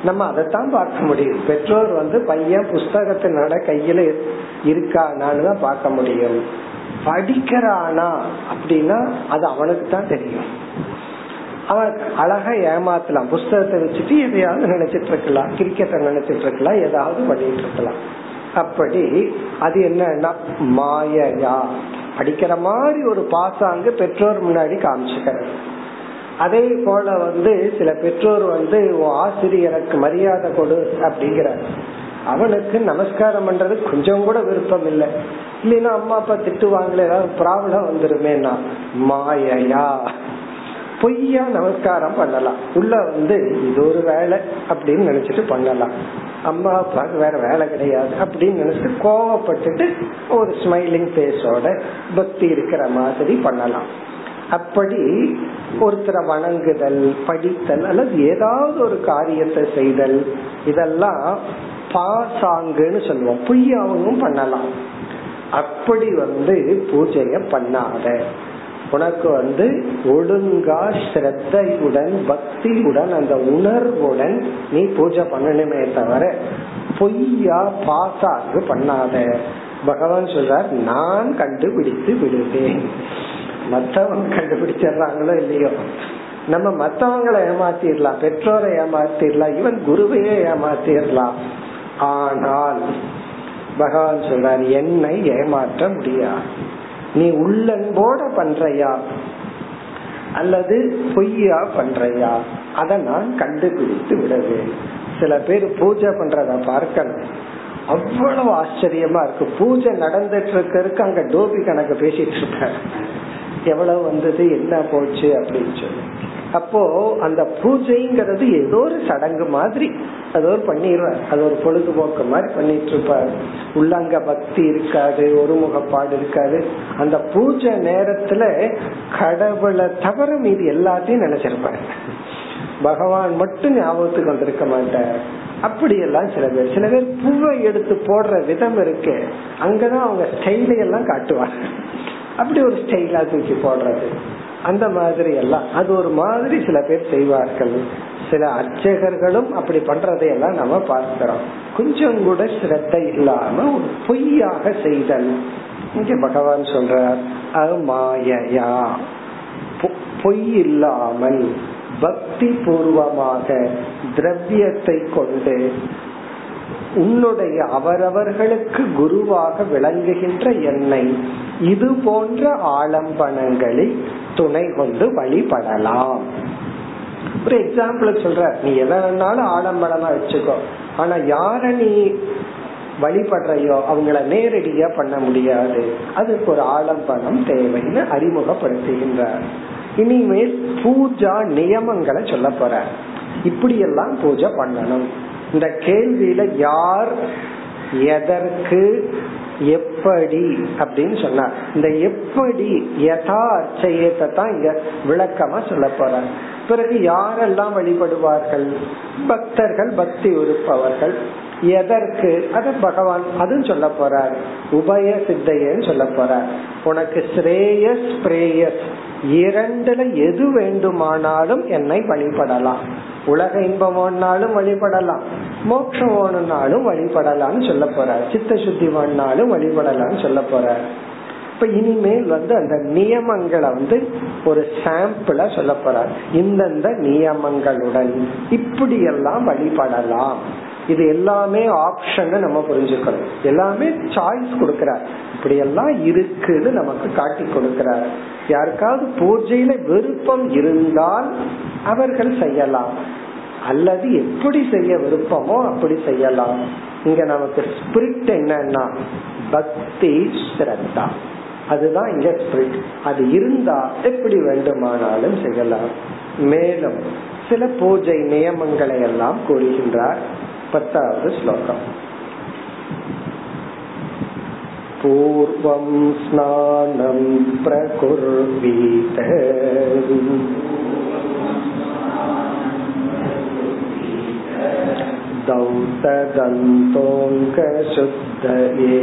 நம்ம அதைத்தான் பார்க்க முடியும். பெற்றோர் வந்து பையன் புஸ்தகத்தினோட கையில இருக்கானான்னு பார்க்க முடியும். படிக்கிறானா அப்படின்னா அது அவனுக்கு தான் தெரியும். அவன் அழகா ஏமாத்தலாம். புஸ்தகத்தை வச்சுட்டு எதையாவது நினைச்சிட்டு இருக்கலாம். கிரிக்கெட்டை நினைச்சிட்டு இருக்கலாம். ஏதாவது பண்ணிட்டு இருக்கலாம். அப்படி அது என்னன்னா மாயையா. படிக்கிற மாதிரி ஒரு பாசாங்கு பெற்றோர் முன்னாடி காமிச்சுக்கிறது. அதே போல வந்து சில பெற்றோர் வந்து ஆசிரியருக்கு மரியாதை கொடு அப்படிங்கிற அவனுக்கு நமஸ்காரம் பண்றது கொஞ்சம் கூட விருப்பம் இல்லை. இல்லைன்னா அம்மா அப்பா திட்டுவாங்களே ஏதாவது ப்ராப்ளம் வந்துருமேனா மாயையா பொய்யா நமஸ்காரம் பண்ணலாம். உள்ள வந்து இது ஒரு வேலை அப்படின்னு நினைச்சிட்டு பண்ணலாம். அம்மா அப்பாவுக்கு வேற வேலை கிடையாது அப்படின்னு நினைச்சிட்டு கோவப்பட்டுட்டு ஒரு ஸ்மைலிங் பேஸோட பக்தி இருக்கிற மாதிரி பண்ணலாம். அப்படி ஒருத்தரை வணங்குதல் படித்தல் அல்லது ஏதாவது ஒரு காரியத்தை செய்தல் இதெல்லாம் பாசாங்குன்னு சொல்லுவோம். பொய்யாவும் பண்ணலாம். அப்படி வந்து பூஜைய பண்ணாத. உனக்கு வந்து ஒழுங்கா ஸ்ரத்தையுடன் பக்தியுடன் அந்த உணர்வுடன் நீ பூஜை பண்ணணுமே தவிர பொய்யா பாசாங்கு பண்ணாத. பகவான் சொல்றார் நான் கண்டுபிடித்து விடுவேன். மற்றவங்க கண்டுபிடிச்சிடுறாங்களோ இல்லையோ? நம்ம மத்தவங்களை ஏமாத்திடலாம் பெற்றோரை ஏமாத்திடலாம் இவன் குருவையே ஏமாத்திடலாம். ஆனால் பகவான் சொல்றார் என்னை ஏமாற்ற முடியாது. நீ உள்ளன்போட பண்றையா? அல்லது பொய்யா பண்றையா? அதை நான் கண்டுபிடித்து விடுவேன் சில பேர் பூஜை பண்றத பார்க்கணும். அவ்வளவு ஆச்சரியமா இருக்கு. பூஜை நடந்துட்டு இருக்கிறதுக்கு அங்க டோபி கணக்கு பேசிட்டு இருக்க எவ்வளவு வந்தது என்ன போச்சு அப்படின்னு சொல்லி. அப்போ அந்த பூஜைங்கிறது ஏதோ ஒரு சடங்கு மாதிரி அது ஒரு பண்ணிடுவார் அது ஒரு பொழுதுபோக்கு மாதிரி பண்ணிட்டு இருப்பார் உள்ளங்க பக்தி இருக்காது ஒரு முகப்பாடு இருக்காது. அந்த பூஜை நேரத்துல கடவுளை தவிர மீது எல்லாத்தையும் நினைச்சிருப்பாரு. பகவான் மட்டும் ஞாபகத்துக்கு வந்திருக்க மாட்டார். அப்படி எல்லாம் சில பேர் சில பேர் பூவை எடுத்து போடுற விதம் இருக்கு அங்கதான் அவங்க ஸ்டைலை எல்லாம் காட்டுவாங்க. அப்படி ஒரு ஸ்டைலா தூக்கி போடுறது. அந்த மாதிரி எல்லாம். அது ஒரு மாதிரி சில பேர் செய்வார்கள். சில அர்ச்சகர்களும் அப்படி பண்றதையெல்லாம் நம்ம பார்க்கிறோம். கொஞ்சம் கூட சிரத்தை இல்லாம ஒரு பொய்யாக செய்தல். இங்க பகவான் சொல்றார் அமாயா மாயையா பொய் இல்லாமல் பக்தி பூர்வமாக திரவியத்தை கொண்டு உன்னுடைய அவரவர்களுக்கு குருவாக விளங்குகின்ற எண்ணெய் இது போன்ற ஆலம்பனங்களை துணை கொண்டு வழிபடலாம். ஒரு எக்ஸாம்பிள் சொல்ற நீ எதை வேணாலும் ஆலம்பனமா வச்சுக்கோ. ஆனா யார நீ வழிபடுறையோ அவங்கள நேரடியா பண்ண முடியாது. அதுக்கு ஒரு ஆலம்பனம் தேவைன்னு அறிமுகப்படுத்துகின்றார். இனிமேல் பூஜா நியமங்களை சொல்ல போற. இப்படியெல்லாம் பூஜை பண்ணணும். இந்த கேள்வியில யார் எதற்கு எப்படி அப்படின்னு சொன்னார். இந்த எப்படி யதா தான் இங்க விளக்கமா சொல்ல போற பிறகு யாரெல்லாம் வழிபடுவார்கள்? பக்தர்கள் பக்தி உறுப்பவர்கள். எதற்கு? அது பகவான் அதுவும் சொல்ல போறார். உபய சித்தையன்னு சொல்ல போறார். உனக்கு ஸ்ரேயஸ் பிரேயஸ். இரண்டுல எது வேண்டுமானாலும் என்னை வழிபடலாம். உலக இன்பம் வேணாலும் வழிபடலாம். மோட்சம் வேணும்னாலும் வழிபடலாம்னு சொல்ல போற சித்த சுத்தி வேணாலும் வழிபடலாம்னு சொல்ல போற இப்ப இனிமேல் வந்து அந்த நியமங்களை வந்து ஒரு சாம்பிளா சொல்ல போறார். இந்தந்த நியமங்களுடன் இப்படி எல்லாம் வழிபடலாம். இது எல்லாமே ஆப்ஷன் நம்ம புரிஞ்சுக்கணும். எல்லாமே சாய்ஸ் கொடுக்கிறார். இப்படி எல்லாம் இருக்குன்னு நமக்கு காட்டி கொடுக்கிறார். யாருக்காவது பூஜையில விருப்பம் இருந்தால் அவர்கள் செய்யலாம் அல்லது எப்படி செய்ய விருப்பமோ அப்படி செய்யலாம் இங்க நமக்கு ஸ்பிரிட் என்னன்னா பக்தி ஸ்ரத்தா அதுதான் இங்க ஸ்பிரிட் அது இருந்தா எப்படி வேண்டுமானாலும் செய்யலாம் மேலும் சில பூஜை நியமங்களை எல்லாம் கூறுகின்றார் பத்தாவது ஸ்லோகம் पूर्वं स्नानं प्रकुर्वीत दौतदन्तोऽङ्कशुद्धये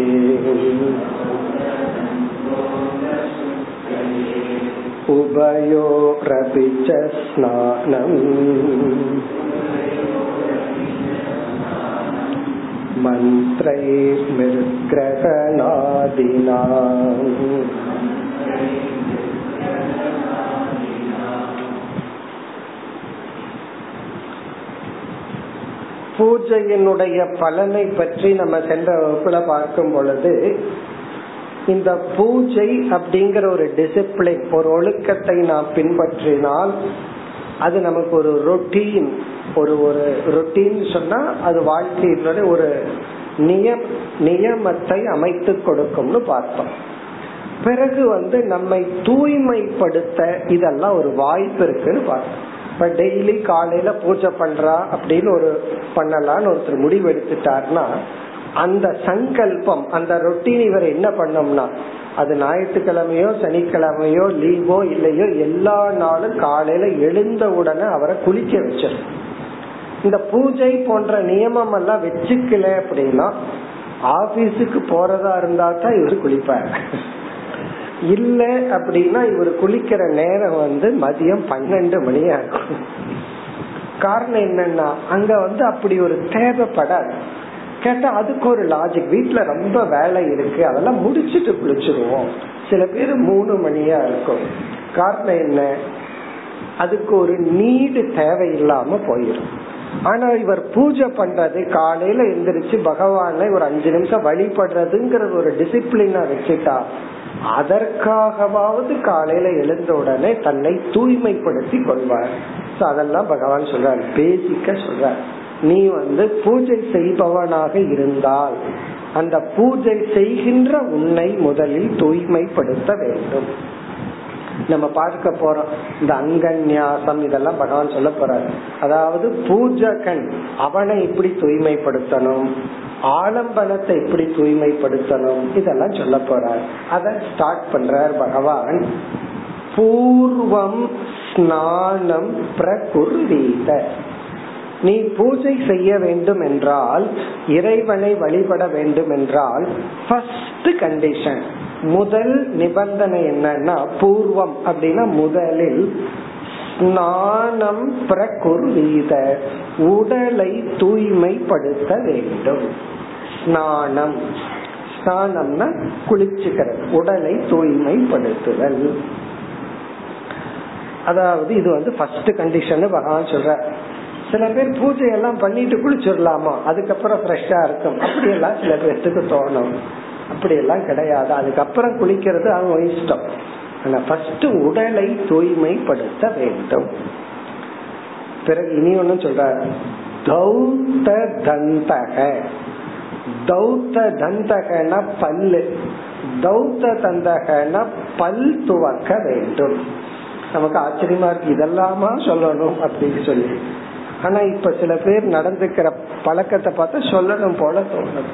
उभयोरपि च स्नानम् मन्त्रैर्मृग्रहणादिना பூஜையினுடைய பலனை பற்றி நம்ம சென்ற வகுப்புல பார்க்கும் பொழுது இந்த பூஜை அப்படிங்கிற ஒரு டிசிப்ளின் ஒரு ஒழுக்கத்தை நாம் பின்பற்றினால் அது நமக்கு ஒரு ரொட்டீன் ஒரு ஒரு ரொட்டீன் சொன்னா அது வாழ்க்கையினுடைய ஒரு நியம் நியமத்தை அமைத்து கொடுக்கும்னு பார்த்தோம். பிறகு வந்து நம்மை தூய்மைப்படுத்த இதெல்லாம் ஒரு வாய்ப்பு இருக்குன்னு பார்த்தோம். இப்ப டெய்லி காலையில பூஜை பண்றா அப்படின்னு ஒரு பண்ணலாம்னு ஒருத்தர் முடிவு எடுத்துட்டார்னா அந்த சங்கல்பம் அந்த ரொட்டீன் இவர் என்ன பண்ணோம்னா அது ஞாயிற்றுக்கிழமையோ சனிக்கிழமையோ லீவோ இல்லையோ எல்லா நாளும் காலையில எழுந்த உடனே அவரை குளிக்க வச்சிடும் இந்த பூஜை போன்ற நியமம் எல்லாம் வச்சுக்கல அப்படின்னா ஆபீஸுக்கு போறதா இருந்தா தான் இவர் குளிப்பார். இல்ல அப்படின்னா இவர் குளிக்கிற நேரம் வந்து மதியம் பன்னெண்டு மணியா இருக்கும் காரணம் என்னன்னா அங்க வந்து அப்படி ஒரு தேவைப்படாது. கேட்டா அதுக்கு ஒரு லாஜிக் வீட்டுல ரொம்ப வேலை இருக்கு அதெல்லாம் முடிச்சிட்டு குளிச்சிருவோம். சில பேர் மூணு மணியா இருக்கும். காரணம் என்ன? அதுக்கு ஒரு நீடு தேவையில்லாம போயிடும் ஆனா இவர் பூஜை பண்றது காலையில எந்திரிச்சு பகவானை ஒரு அஞ்சு நிமிஷம் வழிபடுறதுங்கிறது ஒரு டிசிப்ளினா வச்சுட்டா அதற்காகவாவது காலையில எழுந்த உடனே தன்னை தூய்மைப்படுத்தி கொள்வார். அதெல்லாம் பகவான் சொல்றார். பேசிக்க சொல்றார். நீ வந்து பூஜை செய்பவனாக இருந்தால் அந்த பூஜை செய்கின்ற உன்னை முதலில் தூய்மைப்படுத்த வேண்டும். நம்ம பார்க்க போறோம் இந்த அங்கன்யாசம் இதெல்லாம் பகவான் சொல்ல போறாரு. அதாவது பூஜகன் அவனை எப்படி தூய்மைப்படுத்தணும் ஆலம்பனத்தை எப்படி தூய்மைப்படுத்தணும் இதெல்லாம் சொல்ல போறார். அத ஸ்டார்ட் பண்றார் பகவான். பூர்வம் ஸ்நானம் பிரகுர்வீத. நீ பூஜை செய்ய வேண்டும் என்றால் இறைவனை வழிபட வேண்டும் என்றால் ஃபர்ஸ்ட் கண்டிஷன் முதல் நிபந்தனை என்னன்னா பூர்வம். அப்படின்னா முதலில் ஸ்நானம் பிரகுர்வீத உடலை தூய்மைப்படுத்த வேண்டும். ஸ்நானம். ஸ்நானம்னா குளிச்சுக்கிறது உடலை தூய்மைப்படுத்துதல். அதாவது இது வந்து ஃபர்ஸ்ட் கண்டிஷன் பகவான் சொல்ற சில பேர் பூஜை எல்லாம் பண்ணிட்டு குளிச்சிடலாமா? அதுக்கப்புறம் ஃப்ரெஷ்ஷா இருக்கும். அப்படி எல்லாம் சில பேர்த்துக்கு தோணும். அப்படி எல்லாம் கிடையாது. அதுக்கப்புறம் குளிக்கிறது அவங்க இஷ்டம். ஆனா ஃபர்ஸ்ட் உடலை தூய்மைப்படுத்த வேண்டும். பிறகு இனி ஒன்னு சொல்ற. தௌத்த தந்தக. தௌத்த தந்தகன பல்லு. தௌத்த தந்தகன பல் துவக்க வேண்டும். நமக்கு ஆச்சரியமா இருக்கு. இதெல்லாமா சொல்லணும் அப்படின்னு சொல்லி. ஆனா இப்ப சில பேர் நடந்துக்கிற பழக்கத்தை பார்த்தா சொல்லணும் போல தோணுது.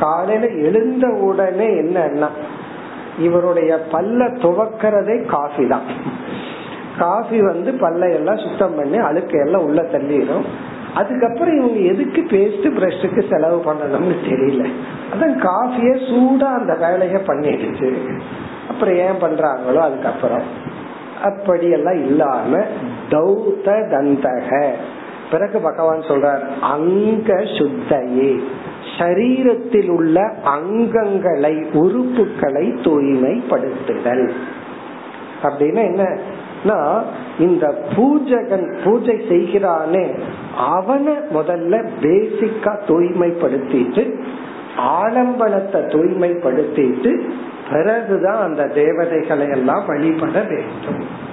காலையில எழுந்த உடனே என்னன்னா இவருடைய பல்ல துவக்கிறதே காஃபி தான். காஃபி வந்து பல்ல எல்லாம் சுத்தம் பண்ணி அழுக்க எல்லாம் உள்ள தள்ளிடும். அதுக்கப்புறம் இவங்க எதுக்கு பேஸ்ட் பிரஷுக்கு செலவு பண்ணணும்னு தெரியல. அதான் காஃபிய சூடா அந்த வேலைய பண்ணிடுச்சு. அப்புறம் ஏன் பண்றாங்களோ அதுக்கப்புறம். அப்படியெல்லாம் இல்லாம தௌத்த தந்தக. பிறகு பகவான் சொல்றார் அங்க சுத்தையே. சரீரத்தில் உள்ள அங்கங்களை உறுப்புகளை தூய்மைப்படுத்துதல். அப்படின்னா என்ன? இந்த பூஜகன் பூஜை செய்கிறானே அவனை முதல்ல பேசிக்கா தூய்மைப்படுத்திட்டு ஆலம்பனத்தை தூய்மைப்படுத்திட்டு பிறகுதான் அந்த தேவதைகளை எல்லாம் வழிபட வேண்டும்.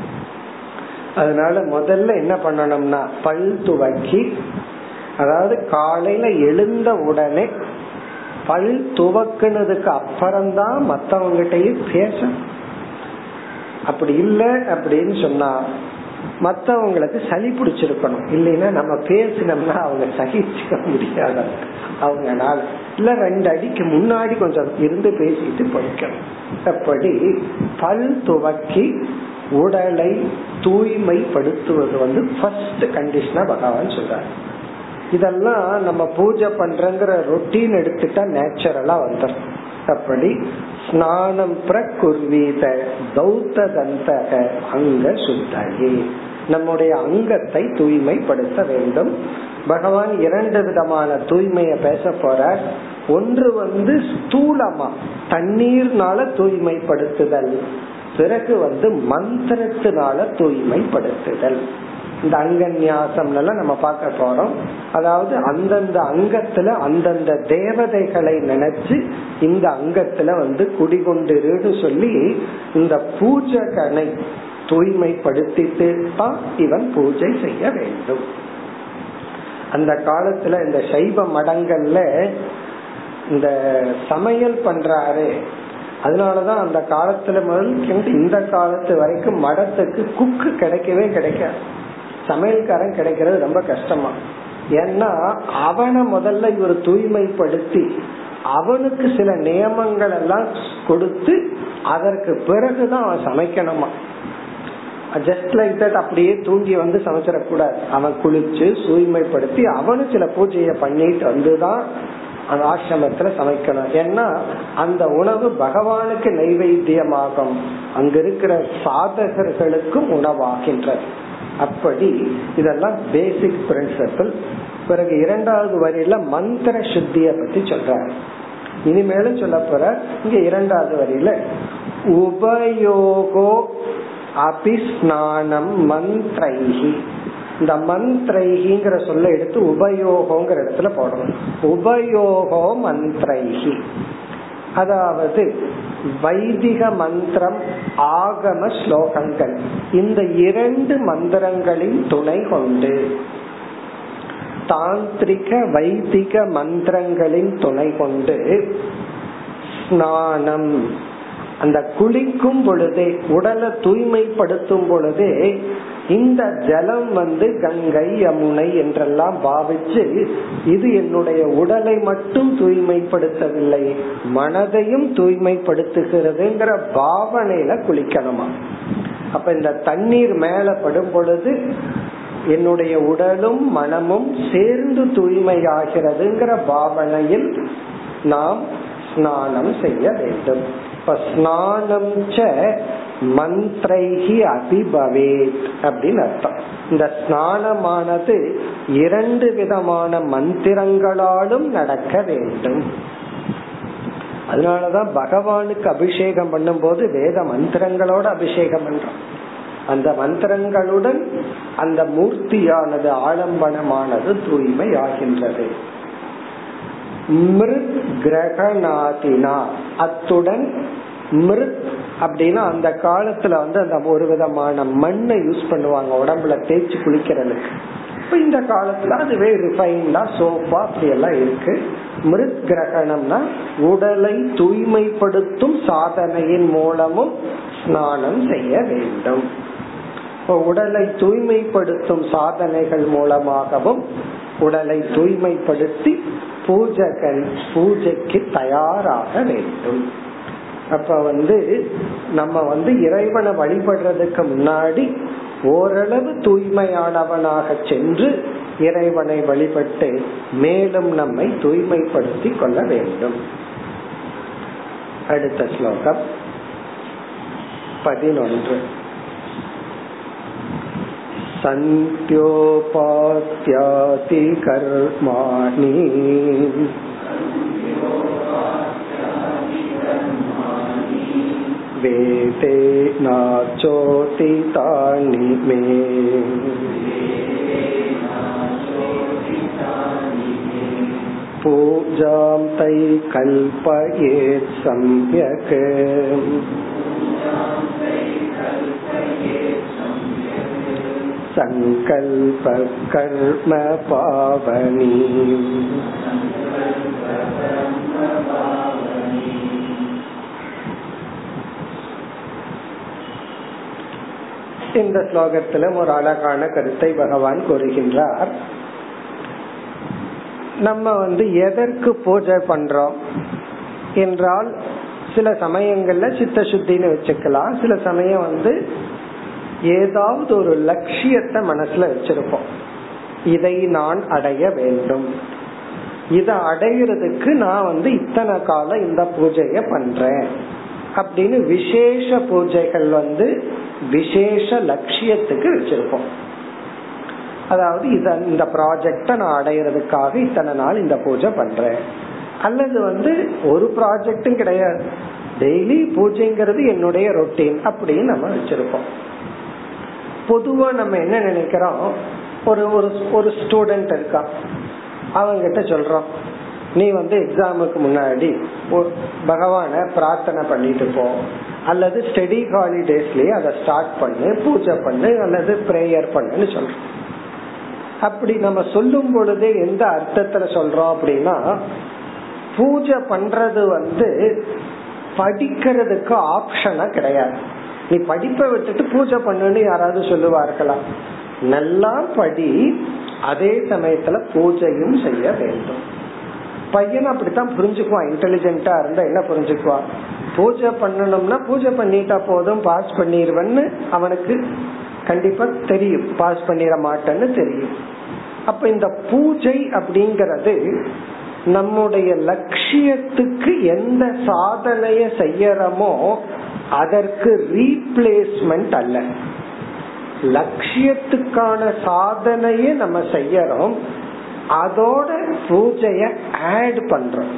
அதனால முதல்ல என்ன பண்ணணும்னா பல் துவக்கி அதாவது காலையில எழுந்த உடனே பல் துவக்குனதுக்கு அப்புறம்தான் மத்தவங்கிட்டையும் பேச அப்படி இல்லை அப்படின்னு சொன்னா மத்தவங்களுக்கு சளி பிடிச்சிருக்கணும். இல்லைன்னா நம்ம பேசினோம்னா அவங்க சகிச்சுக்க முடியாத. அவங்கனால. இல்ல ரெண்டு அடிக்கு முன்னாடி கொஞ்சம் இருந்து பேசிட்டு போய்க்கணும். அப்படி பல் துவக்கி உடலை தூய்மைப்படுத்துவது வந்து ஃபர்ஸ்ட் கண்டிஷனா பகவான் சொல்றாரு. இதெல்லாம் நம்ம பூஜை பண்றங்கிற ரொட்டீன் எடுத்துட்டா நேச்சுரலா வந்துடும் அப்படி ஸ்நானம் பிரகுர்வீத பௌத்த தந்தக அங்க சுத்தையே நம்முடைய அங்கத்தை தூய்மைப்படுத்த வேண்டும். பகவான் இரண்டு விதமான தூய்மைய பேச போற ஒன்று வந்து ஸ்தூலமா தண்ணீர்னால தூய்மைப்படுத்துதல். பிறகு வந்து மந்திரத்தினால தூய்மைப்படுத்துதல். இந்த அங்கன்யாசம் நம்ம பார்க்க போறோம். அதாவது அந்தந்த அங்கத்துல அந்தந்த தேவதைகளை நினைச்சு இந்த அங்கத்துல வந்து குடிகொண்டிருன்னு சொல்லி இந்த பூஜகனை தூய்மைப்படுத்திட்டு தான் இவன் பூஜை செய்ய வேண்டும். அந்த காலத்துல இந்த சைவ மடங்கள்ல இந்த சமையல் பண்றாரு அதனாலதான் அந்த காலத்துல முதல் இந்த காலத்து வரைக்கும் மடத்துக்கு குக்கு கிடைக்கவே கிடைக்காது. சமையல்காரன் கிடைக்கிறது ரொம்ப கஷ்டமா. ஏன்னா அவனை முதல்ல இவர் தூய்மைப்படுத்தி அவனுக்கு சில நியமங்கள் எல்லாம் கொடுத்து அதற்கு பிறகுதான் அவன் சமைக்கணுமா? ஜஸ்ட் லைக் தட் அப்படியே தூங்கி வந்து சமைச்சிடக்கூடாது. அவன் குளிச்சு தூய்மைப்படுத்தி அவனு சில பூஜையை பண்ணிட்டு வந்துதான் அந்த ஆசிரமத்துல சமைக்கணும். ஏன்னா அந்த உணவு பகவானுக்கு நைவேத்தியமாகும். அங்க இருக்கிற சாதகர்களுக்கும் உணவாகின்றது. அப்படி இதெல்லாம் பேசிக் பிரின்சிபிள் பிறகு இரண்டாவது வரியில மந்திர சுத்திய பத்தி சொல்றாரு. இனிமேலும் சொல்ல போற இங்க இரண்டாவது வரியில உபயோகோ அபிஸ்நானம் மந்த்ரைஹி. இந்த மந்த்ரைஹிங்கிற சொல்ல எடுத்து உபயோகங்கிற இடத்துல போடணும். உபயோகோ மந்த்ரைஹி. அதாவது வைதிக மந்திரம் ஆகம ஸ்லோகங்கள். இந்த இரண்டு மந்திரங்களின் துணை கொண்டு தாந்திரிக வைதிக மந்திரங்களின் துணை கொண்டு ஸ்நானம். அந்த குளிக்கும் பொழுதே உடலை தூய்மைப்படுத்தும் பொழுதே இந்த ஜலம் வந்து கங்கை யமுனை என்றெல்லாம் பாவிச்சு இது என்னுடைய உடலை மட்டும் தூய்மைப்படுத்தவில்லை மனதையும் தூய்மைப்படுத்துகிறதுங்கிற பாவனையில குளிக்கணுமா? அப்ப இந்த தண்ணீர் மேல படும் பொழுது என்னுடைய உடலும் மனமும் சேர்ந்து தூய்மையாகிறதுங்கிற பாவனையில் நாம் ஸ்நானம் செய்ய வேண்டும். இப்ப ஸ்நானம் மந்திரைகி அபிபவேத் அப்படின்னு அர்த்தம். இந்த ஸ்நானமானது இரண்டு விதமான மந்திரங்களாலும் நடக்க வேண்டும். அதனாலதான் பகவானுக்கு அபிஷேகம் பண்ணும் போது வேத மந்திரங்களோட அபிஷேகம் பண்றோம். அந்த மந்திரங்களுடன் அந்த மூர்த்தியானது ஆலம்பனமானது தூய்மை ஆகின்றது மிருத் கிரகநாதினா அத்துடன் மிருத் அப்படின்னா அந்த காலத்துல வந்து அந்த ஒரு விதமான மண்ணை யூஸ் பண்ணுவாங்க உடம்புல தேய்ச்சி குளிக்கிறதுக்கு. இப்ப இந்த காலத்துல அதுவே ரிஃபைன்டா சோஃபா அப்படி எல்லாம் இருக்கு. மிருத் கிரகணம்னா உடலை தூய்மைப்படுத்தும் சாதனையின் மூலமும் ஸ்நானம் செய்ய வேண்டும். உடலை தூய்மைப்படுத்தும் சாதனைகள் மூலமாகவும் உடலை தூய்மைப்படுத்தி பூஜகன் பூஜைக்கு தயாராக வேண்டும். அப்ப வந்து நம்ம வந்து இறைவனை வழிபடுறதுக்கு முன்னாடி ஓரளவு தூய்மையானவனாக சென்று இறைவனை வழிபட்டு மேலும் நம்மை தூய்மைப்படுத்தி கொள்ள வேண்டும் அடுத்த ஸ்லோகம் பதினொன்று सन्त्योपात्याति कर्माणि वेदे नाचोदितानि मे पूजां तै कल्पयेत् सम्यक् सङ्कल्प कर्म पावनी இந்த ஸ்லோகத்திலும் ஒரு அழகான கருத்தை பகவான் கூறுகின்றார். நம்ம வந்து எதற்கு பூஜை பண்றோம் என்றால் சில சமயங்கள்ல சித்த சுத்தின்னு வச்சுக்கலாம். சில சமயம் வந்து ஏதாவது ஒரு லட்சியத்தை மனசுல வச்சிருப்போம். இதை நான் அடைய வேண்டும். இத அடைகிறதுக்கு நான் வந்து இத்தனை காலம் இந்த பூஜைய பண்றேன். அப்படின்னு விசேஷ பூஜைகள் வந்து விசேஷ லட்சியத்துக்கு வச்சிருப்போம். அதாவது இத இந்த ப்ராஜெக்ட நான் அடையிறதுக்காக இத்தனை நாள் இந்த பூஜை பண்றேன். அல்லது வந்து ஒரு ப்ராஜெக்டும் கிடையாது. டெய்லி பூஜைங்கிறது என்னுடைய ரொட்டீன் அப்படின்னு நம்ம வச்சிருப்போம். பொதுவா நம்ம என்ன நினைக்கிறோம்? ஒரு ஒரு ஒரு ஸ்டூடெண்ட் இருக்கான் அவங்க கிட்ட சொல்றோம். நீ வந்து எக்ஸாமுக்கு முன்னாடி பகவான பிரார்த்தனை பண்ணிட்டு போ. அல்லது ஸ்டடி ஹாலிடேஸ்லயே அதை ஸ்டார்ட் பண்ணு பூஜை பண்ணு அல்லது பிரேயர் பண்ணுன்னு சொல்றோம். அப்படி நம்ம சொல்லும் பொழுது எந்த அர்த்தத்துல சொல்றோம் அப்படின்னா பூஜை பண்றது வந்து படிக்கிறதுக்கு ஆப்ஷனா கிடையாது. நீ படிப்பை விட்டுட்டு பூஜை பண்ணுன்னு யாராவது சொல்லுவார்களா? நல்லா படி அதே சமயத்துல பூஜையும் செய்ய வேண்டும். பையன் அப்படித்தான் புரிஞ்சுக்குவான். இன்டெலிஜென்டா இருந்தா என்ன புரிஞ்சுக்குவான்? பூஜை பண்ணணும்னா பூஜை பண்ணிட்டா போதும் பாஸ் பண்ணிடுவேன்னு அவனுக்கு கண்டிப்பா தெரியும். பாஸ் பண்ணிட மாட்டேன்னு தெரியும். அப்ப இந்த பூஜை அப்படிங்கறது நம்முடைய லட்சியத்துக்கு எந்த சாதனைய செய்யறோமோ அதற்கு ரீப்ளேஸ்மெண்ட் அல்ல. லட்சியத்துக்கான சாதனைய நம்ம செய்யறோம். அதோட பூஜைய ஆட் பண்றோம்.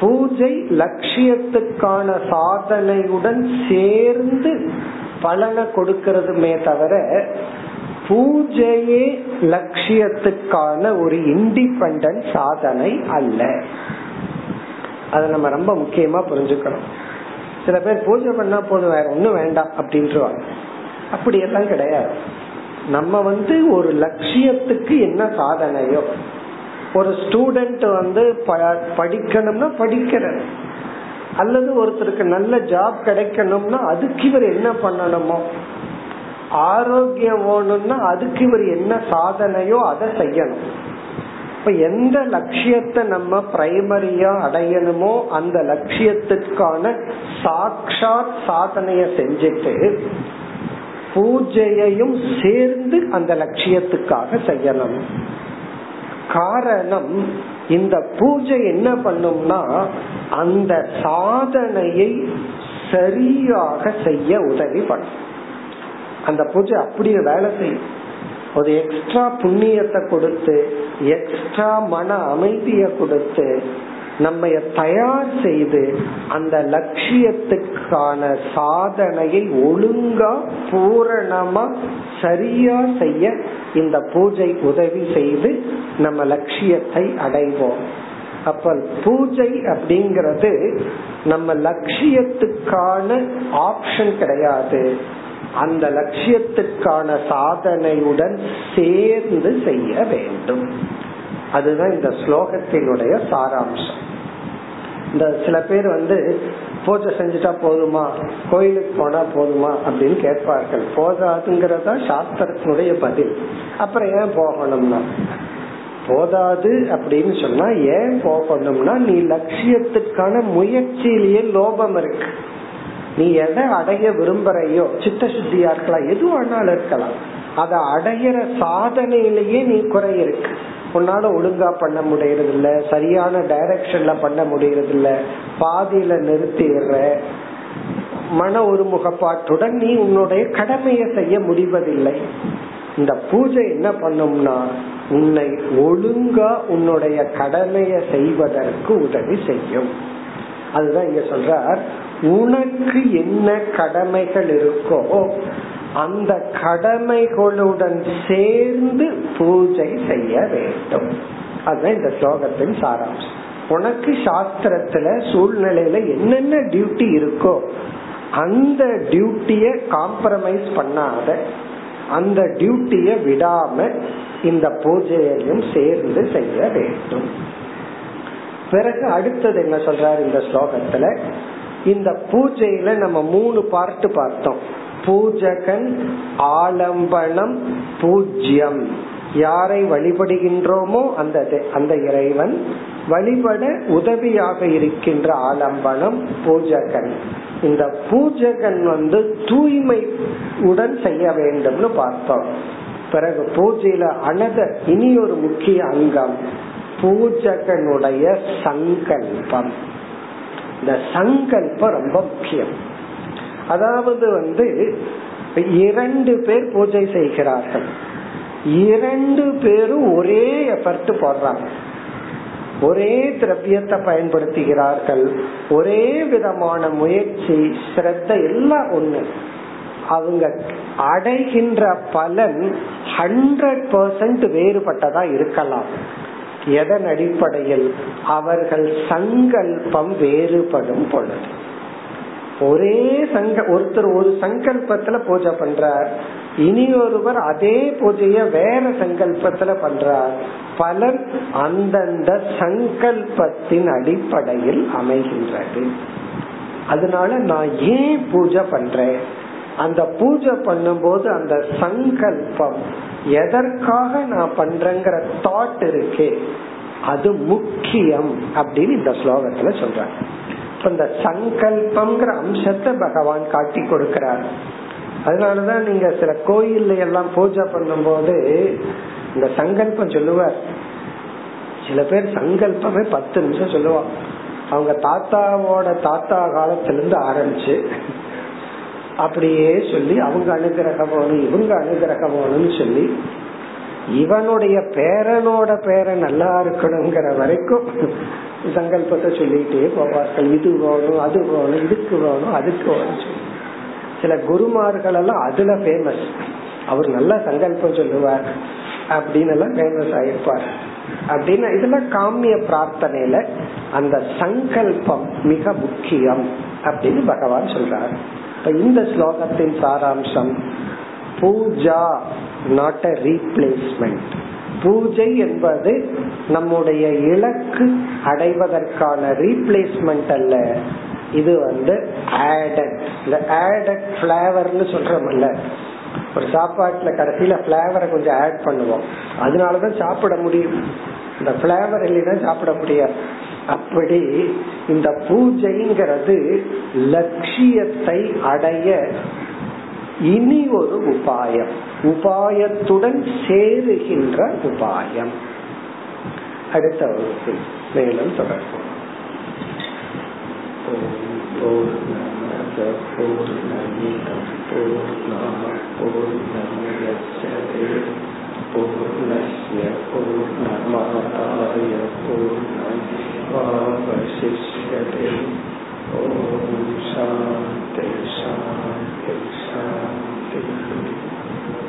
பூஜை லட்சியத்துக்கான சாதனையுடன் சேர்ந்து பலனை கொடுக்கறதுமே தவிர பூஜையே லட்சியத்துக்கான ஒரு இண்டிபெண்ட் சாதனை அல்ல. அதை நம்ம ரொம்ப முக்கியமா புரிஞ்சுக்கணும். சில பேர் பூஜை பண்ணா போதும் வேற ஒண்ணும் வேண்டாம் அப்படின்ட்டுருவாங்க அப்படியெல்லாம் கிடையாது. நம்ம வந்து ஒரு லட்சியத்துக்கு என்ன சாதனையோ ஒரு ஸ்டூடெண்ட் வந்து படிக்கணும்னா படிக்கிறார். அல்லது ஒருத்தருக்கு நல்ல ஜாப் கிடைக்கணும்னா அதுக்கு இவர் என்ன பண்ணணுமோ? ஆரோக்கியம் வேணும்னா அதுக்கு இவர் என்ன சாதனையோ அதை செய்யணும். இப்ப எந்த லட்சியத்தை நம்ம பிரைமரியா அடையணுமோ அந்த லட்சியத்துக்கான சாட்சாத் சாதனைய செஞ்சுட்டு பூஜையையும் சேர்ந்து அந்த லட்சியத்துக்காக செய்யணும். காரணம் இந்த பூஜை என்ன பண்ணும்னா அந்த சாதனையை சரியாக செய்ய உதவி பண்ணும். அந்த பூஜை அப்படியே வேலை செய்யும். ஒரு எக்ஸ்ட்ரா புண்ணியத்தை கொடுத்து எக்ஸ்ட்ரா மன அமைதியை கொடுத்து நம்ம தயார் செய்து அந்த லட்சியத்துக்கான சாதனையை ஒழுங்கா பூரணமா சரியா செய்ய இந்த பூஜை உதவி செய்து நம்ம லட்சியத்தை அடைவோம். அப்ப பூஜை அப்படிங்கிறது நம்ம லட்சியத்துக்கான ஆப்ஷன் கிடையாது. அந்த லட்சியத்துக்கான சாதனையுடன் சேர்ந்து செய்ய வேண்டும். அதுதான் இந்த ஸ்லோகத்தினுடைய சாராம்சம். இந்த சில பேர் வந்து பூஜை செஞ்சுட்டா போதுமா? கோயிலுக்கு போனா போதுமா? அப்படின்னு கேட்பார்கள். போதாதுங்கிறதா சாஸ்திரத்தினுடைய பதில். அப்புறம் ஏன் போகணும்னா? போதாது அப்படின்னு சொன்னா ஏன் போகணும்னா நீ லட்சியத்துக்கான முயற்சியிலேயே லோபம் இருக்கு. நீ எதை அடைய விரும்புறையோ சித்த சுத்தியா இருக்கலாம். எது வேணாலும் இருக்கலாம் அதை அடையிற சாதனையிலேயே நீ குறை இருக்கு உன்னால ஒழுங்கா பண்ண முடியறது இல்ல சரியான டைரக்ஷன்ல பண்ண முடியறது இல்ல பாதியில நிறுத்திடுற மன ஒருமுகப்பாட்டுடன் நீ உன்னுடைய கடமையை செய்ய முடிவதில்லை. இந்த பூஜை என்ன பண்ணும்னா உன்னை ஒழுங்கா உன்னுடைய கடமையை செய்வதற்கு உதவி செய்யும். அதுதான் இங்க சொல்றார். உனக்கு என்ன கடமைகள் இருக்கோ அந்த கடமைகளுடன் சேர்ந்து பூஜை செய்ய வேண்டும். அதுதான் இந்த ஸ்லோகத்தின் சாராம்சம். உனக்கு சாஸ்திரத்துல சூழ்நிலையில என்னென்ன டியூட்டி இருக்கோ அந்த டியூட்டிய காம்ப்ரமைஸ் பண்ணாத அந்த டியூட்டிய விடாம இந்த பூஜையையும் சேர்ந்து செய்ய வேண்டும். பிறகு அடுத்தது என்ன சொல்றாரு இந்த ஸ்லோகத்துல? இந்த பூஜையில நம்ம மூணு பார்ட்டு பார்த்தோம். பூஜகன் ஆலம்பனம் பூஜ்யம். யாரை வழிபடுகின்றோமோ அந்த அந்த இறைவன் வழிபட உதவியாக இருக்கின்ற ஆலம்பனம் பூஜகன். இந்த பூஜகன் வந்து தூய்மை உடன் செய்ய வேண்டும்னு பார்த்தோம். பிறகு பூஜையில அனத இனி ஒரு முக்கிய அங்கம். பூஜகனுடைய சங்கல்பம். இந்த சங்கல்பம் ரொம்ப முக்கியம். அதாவது வந்து இரண்டு பேர் பூஜை செய்கிறார்கள். இரண்டு பேரும் ஒரே எஃபர்ட் போடுறாங்க. ஒரே திரவியத்தை பயன்படுத்துகிறார்கள். ஒரே விதமான முயற்சி சிரத்த எல்லாம் ஒண்ணு. அவங்க அடைகின்ற பலன் ஹண்ட்ரட் பர்சன்ட் வேறுபட்டதா இருக்கலாம். எதன் அடிப்படையில்? அவர்கள் சங்கல்பம் வேறுபடும் பொழுது. ஒரே சங்க ஒருத்தர் ஒரு சங்கல்பத்துல பூஜை பண்றார். இனி ஒருவர் அதே பூஜைய வேற சங்கல்பத்துல பண்றார். பலர் அந்தந்த சங்கல்பத்தின் அடிப்படையில் அமைகின்றது. அதனால நான் ஏன் பூஜை பண்றேன்? அந்த பூஜை பண்ணும்போது அந்த சங்கல்பம் எதற்காக நான் பண்றேங்கிற தாட் இருக்கே. அது முக்கியம் அப்படின்னு இந்த ஸ்லோகத்துல சொல்றாங்க. இந்த சங்கல்பம்ங்கிற அம்சத்தை பகவான் காட்டி கொடுக்கிறார். அதனாலதான் நீங்க சில கோயில்ல எல்லாம் பூஜை பண்ணும் போது இந்த சங்கல்பம் சொல்லுவார். சில பேர் சங்கல்பமே பத்து நிமிஷம் சொல்லுவாங்க. அவங்க தாத்தாவோட தாத்தா காலத்திலிருந்து ஆரம்பிச்சு அப்படியே சொல்லி அவங்க அனுகிரகம் வேணும் இவங்க அனுகிரகம் வேணும்னு சொல்லி இவனுடைய பேரனோட பேரன் நல்லா இருக்கணுங்கிற வரைக்கும் சங்கல்பத்தை சொல்லிட்டே போவார்கள். இது வேணும் அது வேணும் இதுக்கு வேணும் அதுக்கு வேணும் சில குருமார்கள் எல்லாம் அதுல பேமஸ் அவர் நல்லா சங்கல்பம் சொல்லுவார். அப்படின்னு எல்லாம் ஃபேமஸ் ஆயிருப்பார். அப்படின்னா இதெல்லாம் காமிய பிரார்த்தனையில அந்த சங்கல்பம் மிக முக்கியம் அப்படின்னு பகவான் சொல்றார். இந்த ஸ்லோகத்தின் சாராம்சம் பூஜா நாட் அ ரீப்ளேஸ்மெண்ட் பூஜை என்பது நம்முடைய இலக்கு அடைவதற்கான ரீப்ளேஸ்மெண்ட் அல்ல. இது வந்து ஆடட் இந்த ஆடட் பிளேவர்னு சொல்றோம்ல. ஒரு சாப்பாட்டுல கடைசியில பிளேவரை கொஞ்சம் ஆட் பண்ணுவோம். அதனாலதான் சாப்பிட முடியும். இந்த பிளேவர் இல்லைன்னா சாப்பிட முடியாது. அப்படி இந்த பூஜைங்கிறது லட்சியத்தை அடைய இனி ஒரு உபாயம். உபாயத்துடன் சேருகின்ற உபாயம். அடுத்த வகுப்பில் மேலும் தொடர்போம் பூர்ணமிதம் பூர்ணா பூர்ணமுதச்சதே பூர்ணஸ்ய பூர்ணமாதாய பூர்ணமாவசிஷ்யதே ஓம் சாந்தி சாந்தி சாந்தி